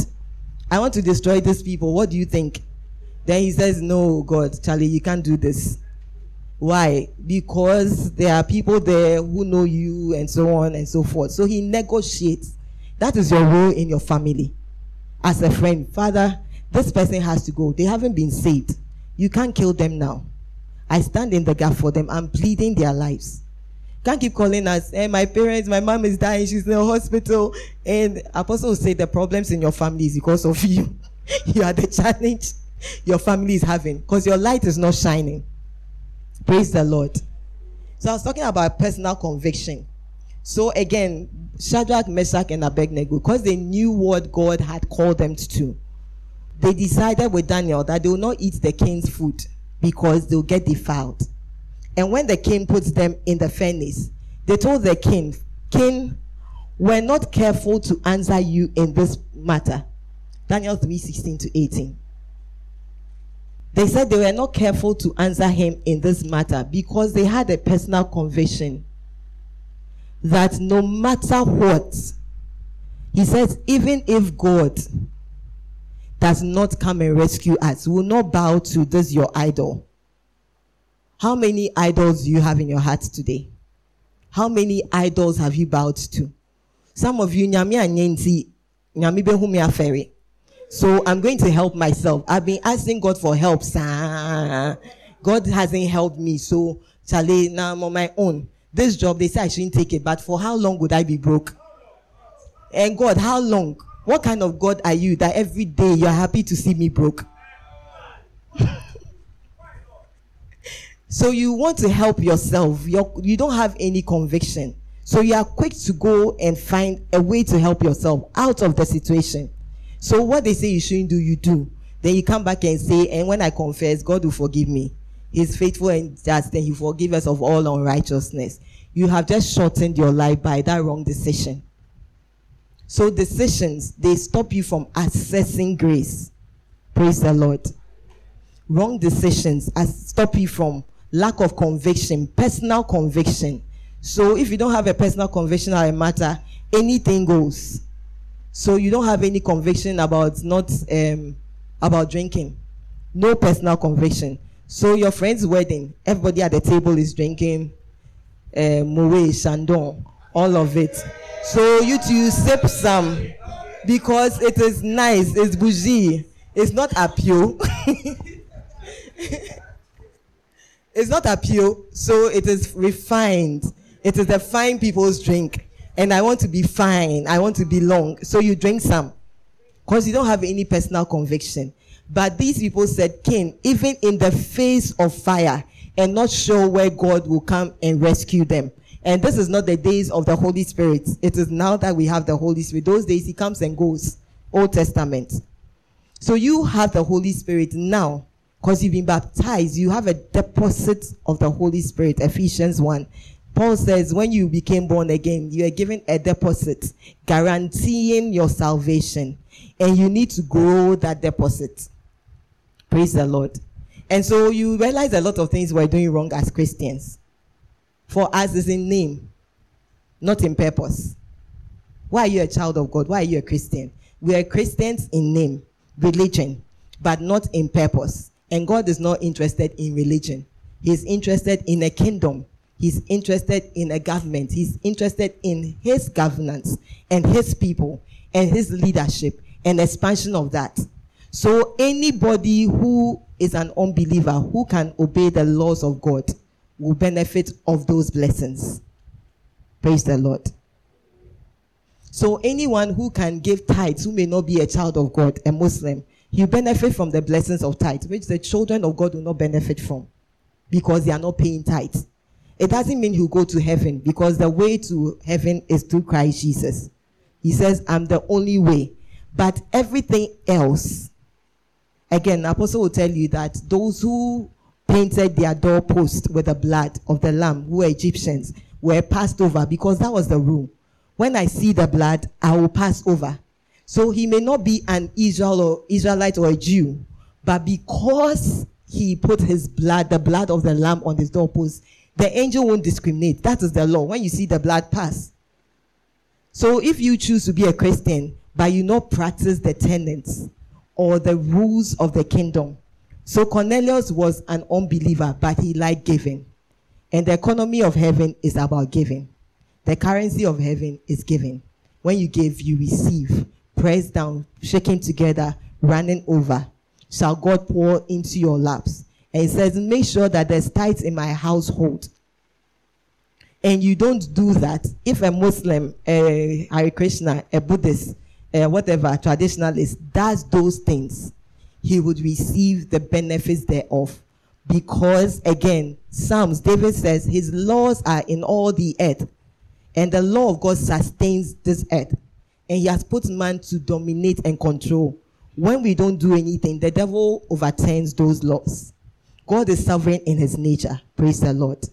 I want to destroy these people. What do you think? Then he says, No, God, Charlie, you can't do this. Why? Because there are people there who know you and so on and so forth. So he negotiates. That is your role in your family. As a friend, Father, this person has to go. They haven't been saved. You can't kill them now. I stand in the gap for them. I'm pleading their lives. Can't keep calling us. Eh, my parents, my mom is dying. She's in a hospital. And Apostle say the problems in your family is because of you. you are the challenge your family is having because your light is not shining. Praise the Lord. So I was talking about personal conviction. So again, Shadrach, Meshach, and Abednego, because they knew what God had called them to they decided with Daniel that they will not eat the king's food because they'll get defiled. And when the king puts them in the furnace, they told the king, King, we're not careful to answer you in this matter. Daniel 3 16 to 18. They said they were not careful to answer him in this matter because they had a personal conviction that no matter what, he says, even if God does not come and rescue us, we will not bow to this your idol. How many idols do you have in your heart today? How many idols have you bowed to? Some of you, nyame anyensi, nyami behu me afere. So I'm going to help myself. I've been asking God for help. sir. God hasn't helped me. So, Charlie, now I'm on my own. This job, they say I shouldn't take it. But for how long would I be broke? And God, how long? What kind of God are you that every day you're happy to see me broke? so you want to help yourself. You're, you don't have any conviction. So you are quick to go and find a way to help yourself out of the situation. So what they say you shouldn't do, you do. Then you come back and say, and when I confess, God will forgive me. He's faithful and just, and He forgives us of all unrighteousness. You have just shortened your life by that wrong decision. So decisions, they stop you from accessing grace. Praise the Lord. Wrong decisions stop you from lack of conviction, personal conviction. So if you don't have a personal conviction on a matter, anything goes. So you don't have any conviction about not um, about drinking. No personal conviction. So your friend's wedding, everybody at the table is drinking uh, Moet, Chandon, all of it. So you two sip some because it is nice, it's bougie, it's not a appeal. it's not a appeal, so it is refined. It is the fine people's drink. And I want to be fine, I want to be long. So you drink some because you don't have any personal conviction. But these people said, King, even in the face of fire, and not sure where God will come and rescue them. And this is not the days of the Holy Spirit. It is now that we have the Holy Spirit. Those days he comes and goes. Old Testament. So you have the Holy Spirit now because you've been baptized. You have a deposit of the Holy Spirit. Ephesians 1. Paul says, when you became born again, you are given a deposit guaranteeing your salvation. And you need to grow that deposit. Praise the Lord. And so you realize a lot of things we're doing wrong as Christians. For us is in name, not in purpose. Why are you a child of God? Why are you a Christian? We are Christians in name, religion, but not in purpose. And God is not interested in religion. He's interested in a kingdom. He's interested in a government. He's interested in his governance and his people and his leadership and expansion of that. So anybody who is an unbeliever who can obey the laws of God will benefit of those blessings. Praise the Lord. So anyone who can give tithes who may not be a child of God, a Muslim, you benefit from the blessings of tithes, which the children of God will not benefit from because they are not paying tithes. It doesn't mean you go to heaven because the way to heaven is through Christ Jesus. He says, I'm the only way. But everything else, again, the apostle will tell you that those who painted their doorpost with the blood of the lamb, who were Egyptians, were passed over because that was the rule. When I see the blood, I will pass over. So he may not be an Israel or Israelite or a Jew, but because he put his blood, the blood of the lamb on his doorpost, the angel won't discriminate. That is the law. When you see the blood pass. So if you choose to be a Christian, but you not practice the tenets or the rules of the kingdom. So Cornelius was an unbeliever, but he liked giving. And the economy of heaven is about giving. The currency of heaven is giving. When you give, you receive. Pressed down, shaking together, running over. Shall God pour into your laps? And he says, make sure that there's tithes in my household. And you don't do that. If a Muslim, a Hare Krishna, a Buddhist, uh, whatever, traditionalist does those things, he would receive the benefits thereof. Because again, Psalms, David says, his laws are in all the earth, and the law of God sustains this earth. And he has put man to dominate and control. When we don't do anything, the devil overturns those laws. God is sovereign in his nature. Praise the Lord.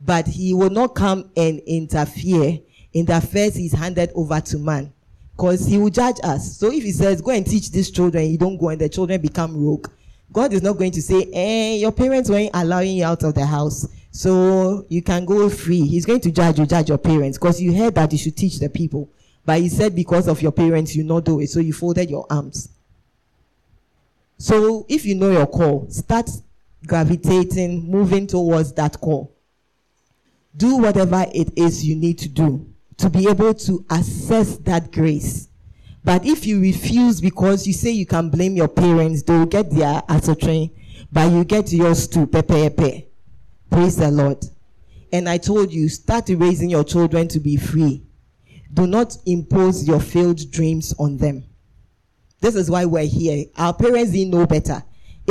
But he will not come and interfere in the affairs he's handed over to man. Because he will judge us. So if he says, go and teach these children, you don't go and the children become rogue. God is not going to say, eh, your parents weren't allowing you out of the house. So you can go free. He's going to judge you, judge your parents. Because you heard that you should teach the people. But he said because of your parents, you not do it. So you folded your arms. So if you know your call, start gravitating, moving towards that call. Do whatever it is you need to do to be able to assess that grace. But if you refuse because you say you can blame your parents, they will get their train but you get yours too, pepe, pepe. Praise the Lord. And I told you, start raising your children to be free. Do not impose your failed dreams on them. This is why we're here. Our parents didn't know better.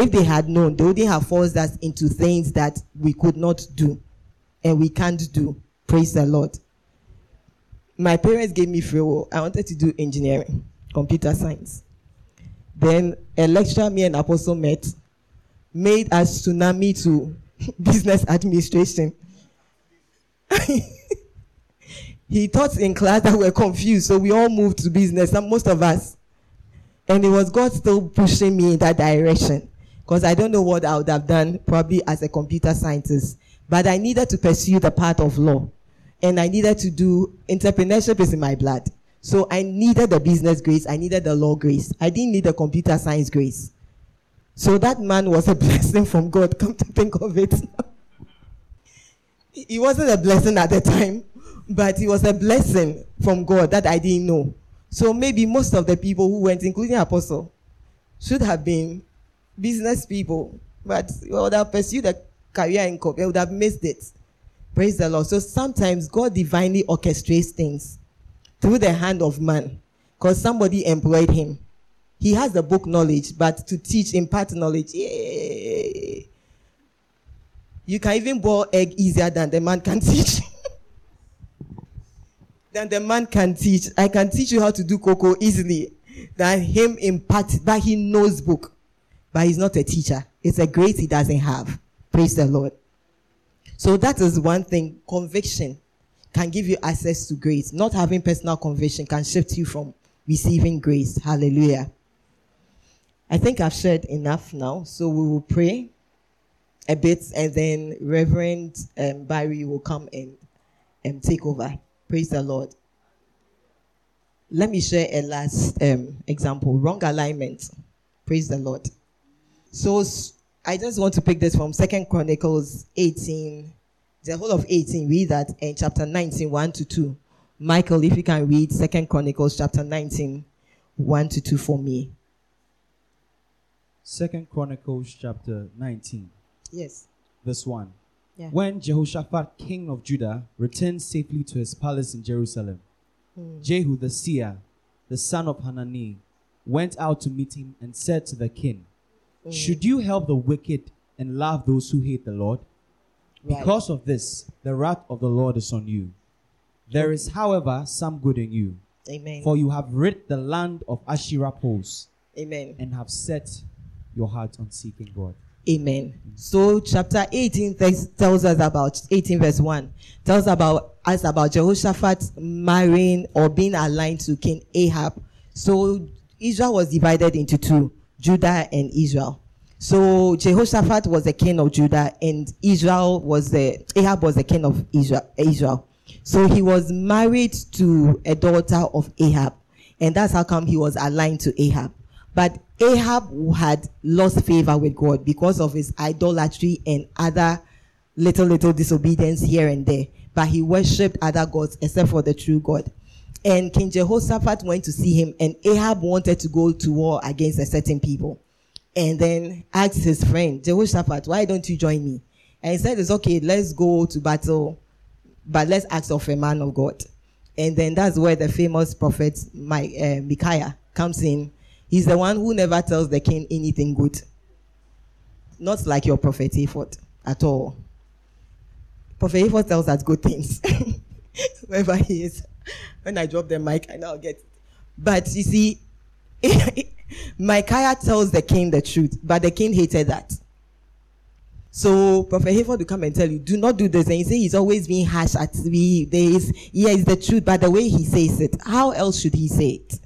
If they had known, they wouldn't have forced us into things that we could not do and we can't do. Praise the Lord. My parents gave me free will. I wanted to do engineering, computer science. Then a lecturer me and Apostle met, made us tsunami to business administration. he taught in class that we're confused, so we all moved to business, and most of us. And it was God still pushing me in that direction. Because I don't know what I would have done probably as a computer scientist. But I needed to pursue the path of law. And I needed to do entrepreneurship is in my blood. So I needed the business grace, I needed the law grace. I didn't need the computer science grace. So that man was a blessing from God, come to think of it. he wasn't a blessing at the time, but he was a blessing from God that I didn't know. So maybe most of the people who went, including Apostle, should have been business people, but would have pursued a career in corp. They would have missed it. Praise the Lord. So sometimes God divinely orchestrates things through the hand of man because somebody employed him. He has the book knowledge, but to teach, impart knowledge, yay. You can even boil egg easier than the man can teach. than the man can teach. I can teach you how to do cocoa easily than him impart, but he knows book. But he's not a teacher. It's a grace he doesn't have. Praise the Lord. So that is one thing. Conviction can give you access to grace. Not having personal conviction can shift you from receiving grace. Hallelujah. I think I've shared enough now. So we will pray a bit and then Reverend um, Barry will come and um, take over. Praise the Lord. Let me share a last um, example wrong alignment. Praise the Lord. So I just want to pick this from Second Chronicles 18, the whole of 18. Read that in chapter 19, 1 to 2. Michael, if you can read Second Chronicles chapter 19, 1 to 2 for me. Second Chronicles chapter 19, Yes. verse 1. Yeah. When Jehoshaphat, king of Judah, returned safely to his palace in Jerusalem, hmm. Jehu the seer, the son of Hanani, went out to meet him and said to the king, Should you help the wicked and love those who hate the Lord? Right. Because of this, the wrath of the Lord is on you. There is, however, some good in you, Amen. for you have rid the land of Asherah poles Amen. and have set your heart on seeking God. Amen. So chapter 18 tells us about 18 verse 1 tells about us about Jehoshaphat marrying or being aligned to King Ahab. So Israel was divided into two, Judah and Israel. So Jehoshaphat was the king of Judah and Israel was the Ahab was the king of Israel. Israel. So he was married to a daughter of Ahab and that's how come he was aligned to Ahab. But Ahab had lost favor with God because of his idolatry and other little, little disobedience here and there. But he worshipped other gods except for the true God. And King Jehoshaphat went to see him, and Ahab wanted to go to war against a certain people. And then asked his friend, Jehoshaphat, why don't you join me? And he said, It's okay, let's go to battle, but let's ask of a man of God. And then that's where the famous prophet Mi- uh, Micaiah comes in. He's the one who never tells the king anything good. Not like your prophet Hayford at all. Prophet Hayford tells us good things. Wherever he is. When I drop the mic, I now get it. But you see, Micaiah tells the king the truth, but the king hated that. So Prophet Hayford will come and tell you, do not do this. And you say he's always being harsh at me. There is, yeah, it's the truth, but the way he says it, how else should he say it?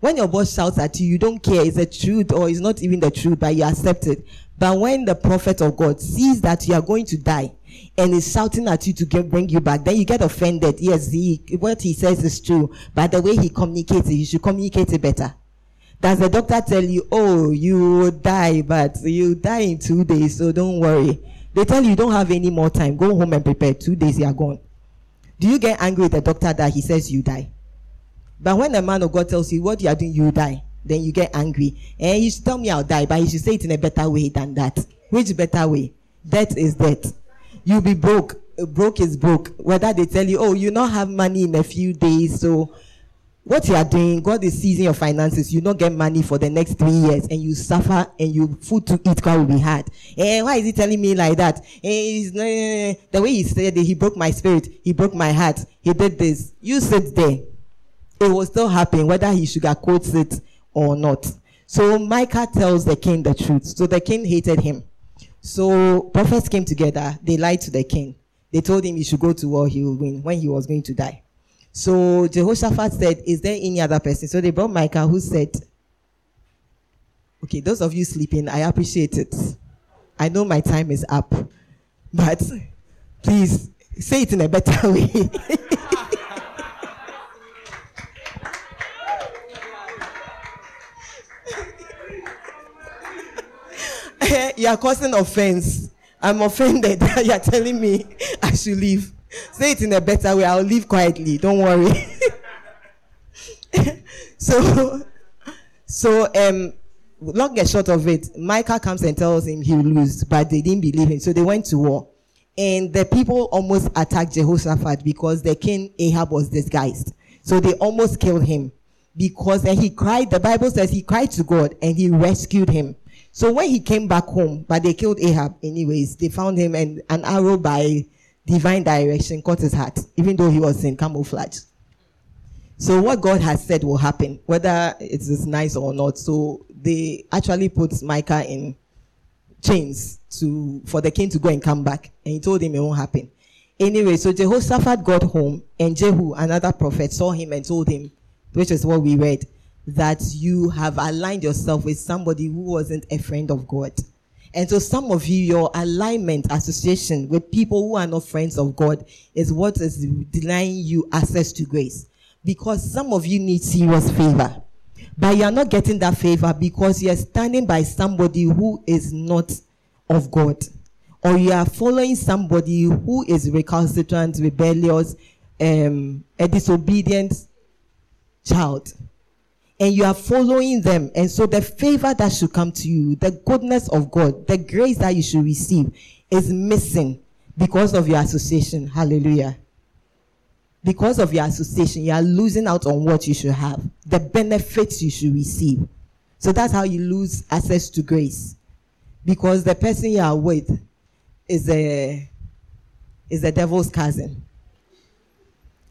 When your boss shouts at you, you don't care, it's the truth or it's not even the truth, but you accept it. But when the prophet of God sees that you are going to die and is shouting at you to get, bring you back, then you get offended. Yes, he, what he says is true, but the way he communicates it, you should communicate it better. Does the doctor tell you, oh, you will die, but you die in two days, so don't worry. They tell you you don't have any more time. Go home and prepare. Two days, you are gone. Do you get angry with the doctor that he says you die? But when a man of God tells you what you are doing, you die, then you get angry. And you should tell me I'll die, but you should say it in a better way than that. Which better way? Death is death. You'll be broke. Broke is broke. Whether they tell you, oh, you not have money in a few days, so what you are doing, God is seizing your finances. You not get money for the next three years, and you suffer, and you food to eat will be hard. Eh, why is he telling me like that? Eh, he's, eh, the way he said it, he broke my spirit, he broke my heart, he did this. You sit there. It will still happen, whether he sugarcoats it or not. So Micah tells the king the truth. So the king hated him. So prophets came together, they lied to the king. they told him he should go to war, he will win when he was going to die. So Jehoshaphat said, Is there any other person? So they brought Micah, who said, Okay, those of you sleeping, I appreciate it. I know my time is up, but please say it in a better way. You are causing offense. I'm offended that you are telling me I should leave. Say it in a better way. I'll leave quietly. Don't worry. so, so um, long and short of it, Micah comes and tells him he will lose, but they didn't believe him. So they went to war. And the people almost attacked Jehoshaphat because the king Ahab was disguised. So they almost killed him because he cried. The Bible says he cried to God and he rescued him. So when he came back home, but they killed Ahab anyways, they found him and an arrow by divine direction caught his heart, even though he was in camouflage. So what God has said will happen, whether it is nice or not. So they actually put Micah in chains to for the king to go and come back, and he told him it won't happen. Anyway, so Jehoshaphat got home, and Jehu, another prophet, saw him and told him, which is what we read, that you have aligned yourself with somebody who wasn't a friend of God. And so some of you, your alignment, association with people who are not friends of God is what is denying you access to grace. Because some of you need serious favor. But you are not getting that favor because you are standing by somebody who is not of God. Or you are following somebody who is recalcitrant, rebellious, um, a disobedient child and you are following them. And so the favor that should come to you, the goodness of God, the grace that you should receive is missing because of your association. Hallelujah. Because of your association, you are losing out on what you should have, the benefits you should receive. So that's how you lose access to grace. Because the person you are with is a is the devil's cousin.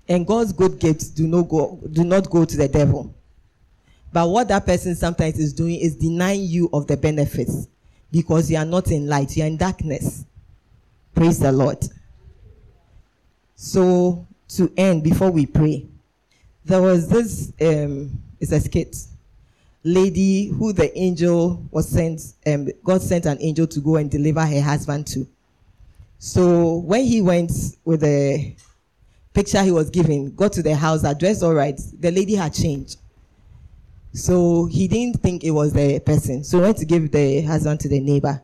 And God's good gifts do not go do not go to the devil. But what that person sometimes is doing is denying you of the benefits because you are not in light, you are in darkness. Praise the Lord. So, to end, before we pray, there was this, um, it's a skit, lady who the angel was sent, um, God sent an angel to go and deliver her husband to. So, when he went with the picture he was given, got to the house, addressed all right, the lady had changed. So he didn't think it was the person. So he went to give the husband to the neighbor.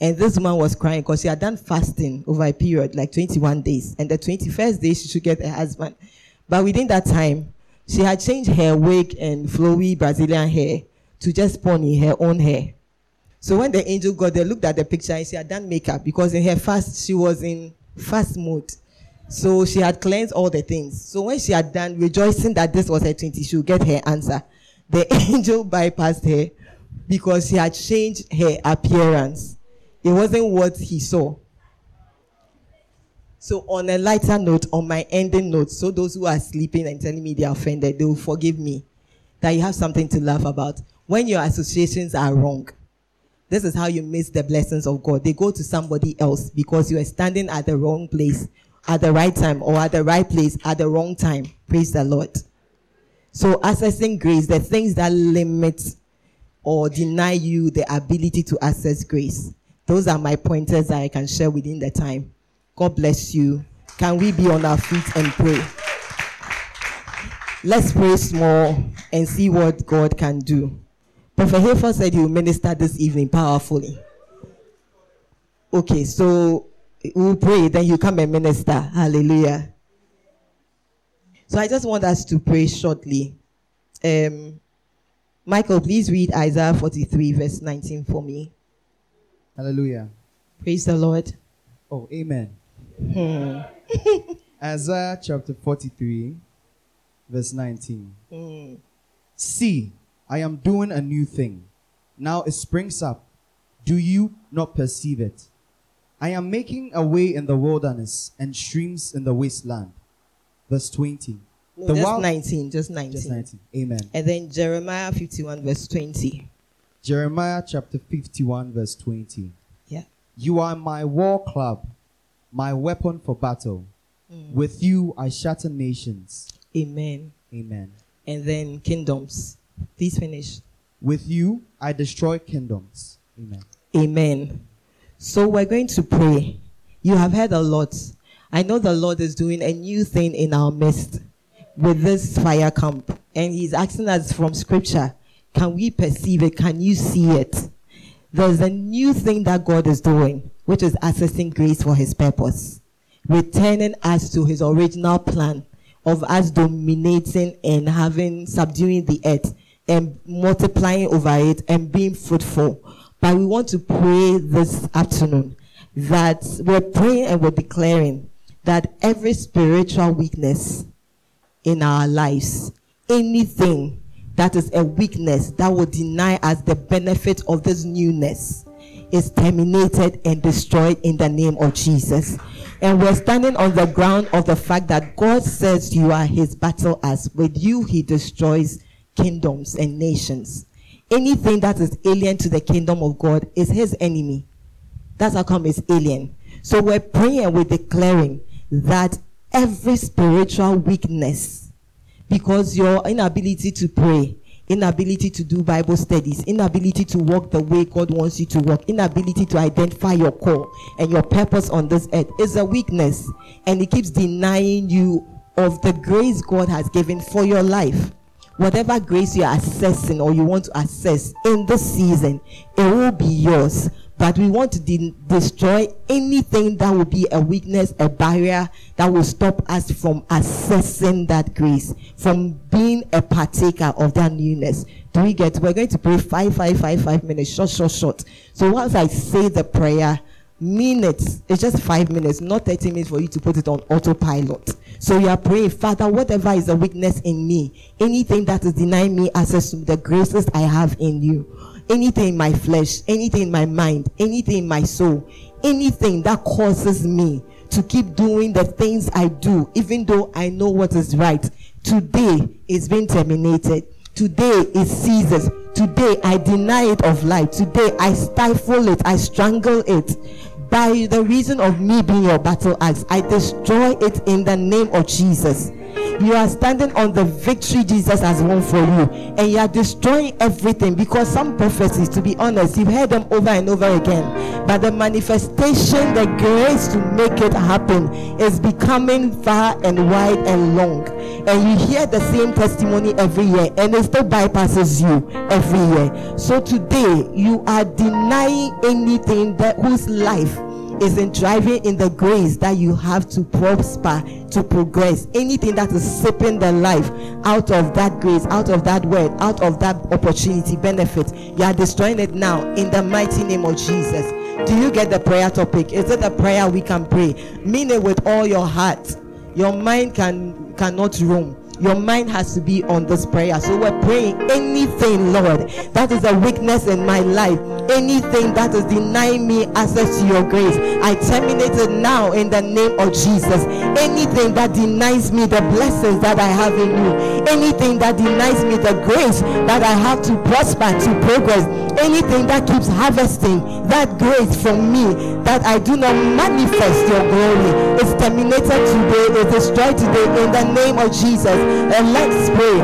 And this woman was crying because she had done fasting over a period, like 21 days. And the 21st day, she should get her husband. But within that time, she had changed her wig and flowy Brazilian hair to just pony her own hair. So when the angel got there, looked at the picture and she had done makeup because in her fast, she was in fast mode. So she had cleansed all the things. So when she had done, rejoicing that this was her 20, she would get her answer the angel bypassed her because she had changed her appearance. It wasn't what he saw. So, on a lighter note, on my ending note, so those who are sleeping and telling me they are offended, they will forgive me that you have something to laugh about. When your associations are wrong, this is how you miss the blessings of God. They go to somebody else because you are standing at the wrong place at the right time or at the right place at the wrong time. Praise the Lord. So accessing grace, the things that limit or deny you the ability to access grace. Those are my pointers that I can share within the time. God bless you. Can we be on our feet and pray? Let's pray small and see what God can do. Prophet Hayford said he will minister this evening powerfully. Okay, so we'll pray, then you come and minister. Hallelujah. So I just want us to pray shortly. Um, Michael, please read Isaiah 43, verse 19 for me. Hallelujah. Praise the Lord. Oh, amen. Hmm. Isaiah chapter 43, verse 19. Hmm. See, I am doing a new thing. Now it springs up. Do you not perceive it? I am making a way in the wilderness and streams in the wasteland. Verse 20. No, The just wild- 19, just 19. Just 19. Amen. And then Jeremiah 51, verse 20. Jeremiah chapter 51, verse 20. Yeah. You are my war club. my weapon for battle. Mm. With you I shatter nations. Amen. Amen. And then kingdoms. Please finish. With you I destroy kingdoms. Amen. Amen. So we're going to pray. You have heard a lot. I know the Lord is doing a new thing in our midst with this fire camp. And He's asking us from scripture can we perceive it? Can you see it? There's a new thing that God is doing, which is accessing grace for His purpose, returning us to His original plan of us dominating and having, subduing the earth and multiplying over it and being fruitful. But we want to pray this afternoon that we're praying and we're declaring that every spiritual weakness in our lives, anything that is a weakness that will deny us the benefit of this newness, is terminated and destroyed in the name of Jesus. And we're standing on the ground of the fact that God says you are his battle axe. With you, he destroys kingdoms and nations. Anything that is alien to the kingdom of God is his enemy. That's how come it's alien. So we're praying we're declaring that every spiritual weakness, because your inability to pray, inability to do Bible studies, inability to walk the way God wants you to walk, inability to identify your call and your purpose on this earth is a weakness. And it keeps denying you of the grace God has given for your life. Whatever grace you are assessing or you want to assess in this season, it will be yours. But we want to de- destroy anything that will be a weakness, a barrier that will stop us from accessing that grace, from being a partaker of that newness. Do we get? We're going to pray five, five, five, five minutes, short, short, short. So once I say the prayer, minutes. It's just five minutes, not 30 minutes for you to put it on autopilot. So you are praying, Father, whatever is a weakness in me, anything that is denying me access to the graces I have in you, anything in my flesh, anything in my mind, anything in my soul, anything that causes me to keep doing the things I do, even though I know what is right, today is being terminated. Today it ceases. Today I deny it of life. Today I stifle it. I strangle it. By the reason of me being your battle axe, I destroy it in the name of Jesus. You are standing on the victory Jesus has won for you, and you are destroying everything because some prophecies, to be honest, you've heard them over and over again. But the manifestation, the grace to make it happen, is becoming far and wide and long. And you hear the same testimony every year, and it still bypasses you every year. So today, you are denying anything that whose life isn't driving in the grace that you have to prosper, to progress. Anything that is sipping the life out of that grace, out of that word, out of that opportunity, benefit, you are destroying it now in the mighty name of Jesus. Do you get the prayer topic? Is it a prayer we can pray? Mean it with all your heart. Your mind can cannot roam your mind has to be on this prayer. So we're praying anything, Lord, that is a weakness in my life, anything that is denying me access to your grace, I terminate it now in the name of Jesus. Anything that denies me the blessings that I have in you, anything that denies me the grace that I have to prosper, to progress, anything that keeps harvesting that grace from me, that I do not manifest your glory, is terminated today, is destroyed today in the name of Jesus and let's pray.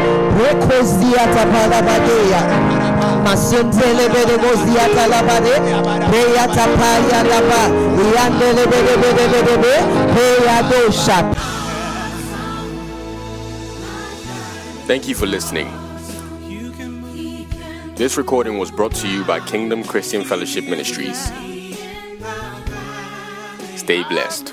Thank you for listening. This recording was brought to you by Kingdom Christian Fellowship Ministries. Stay blessed.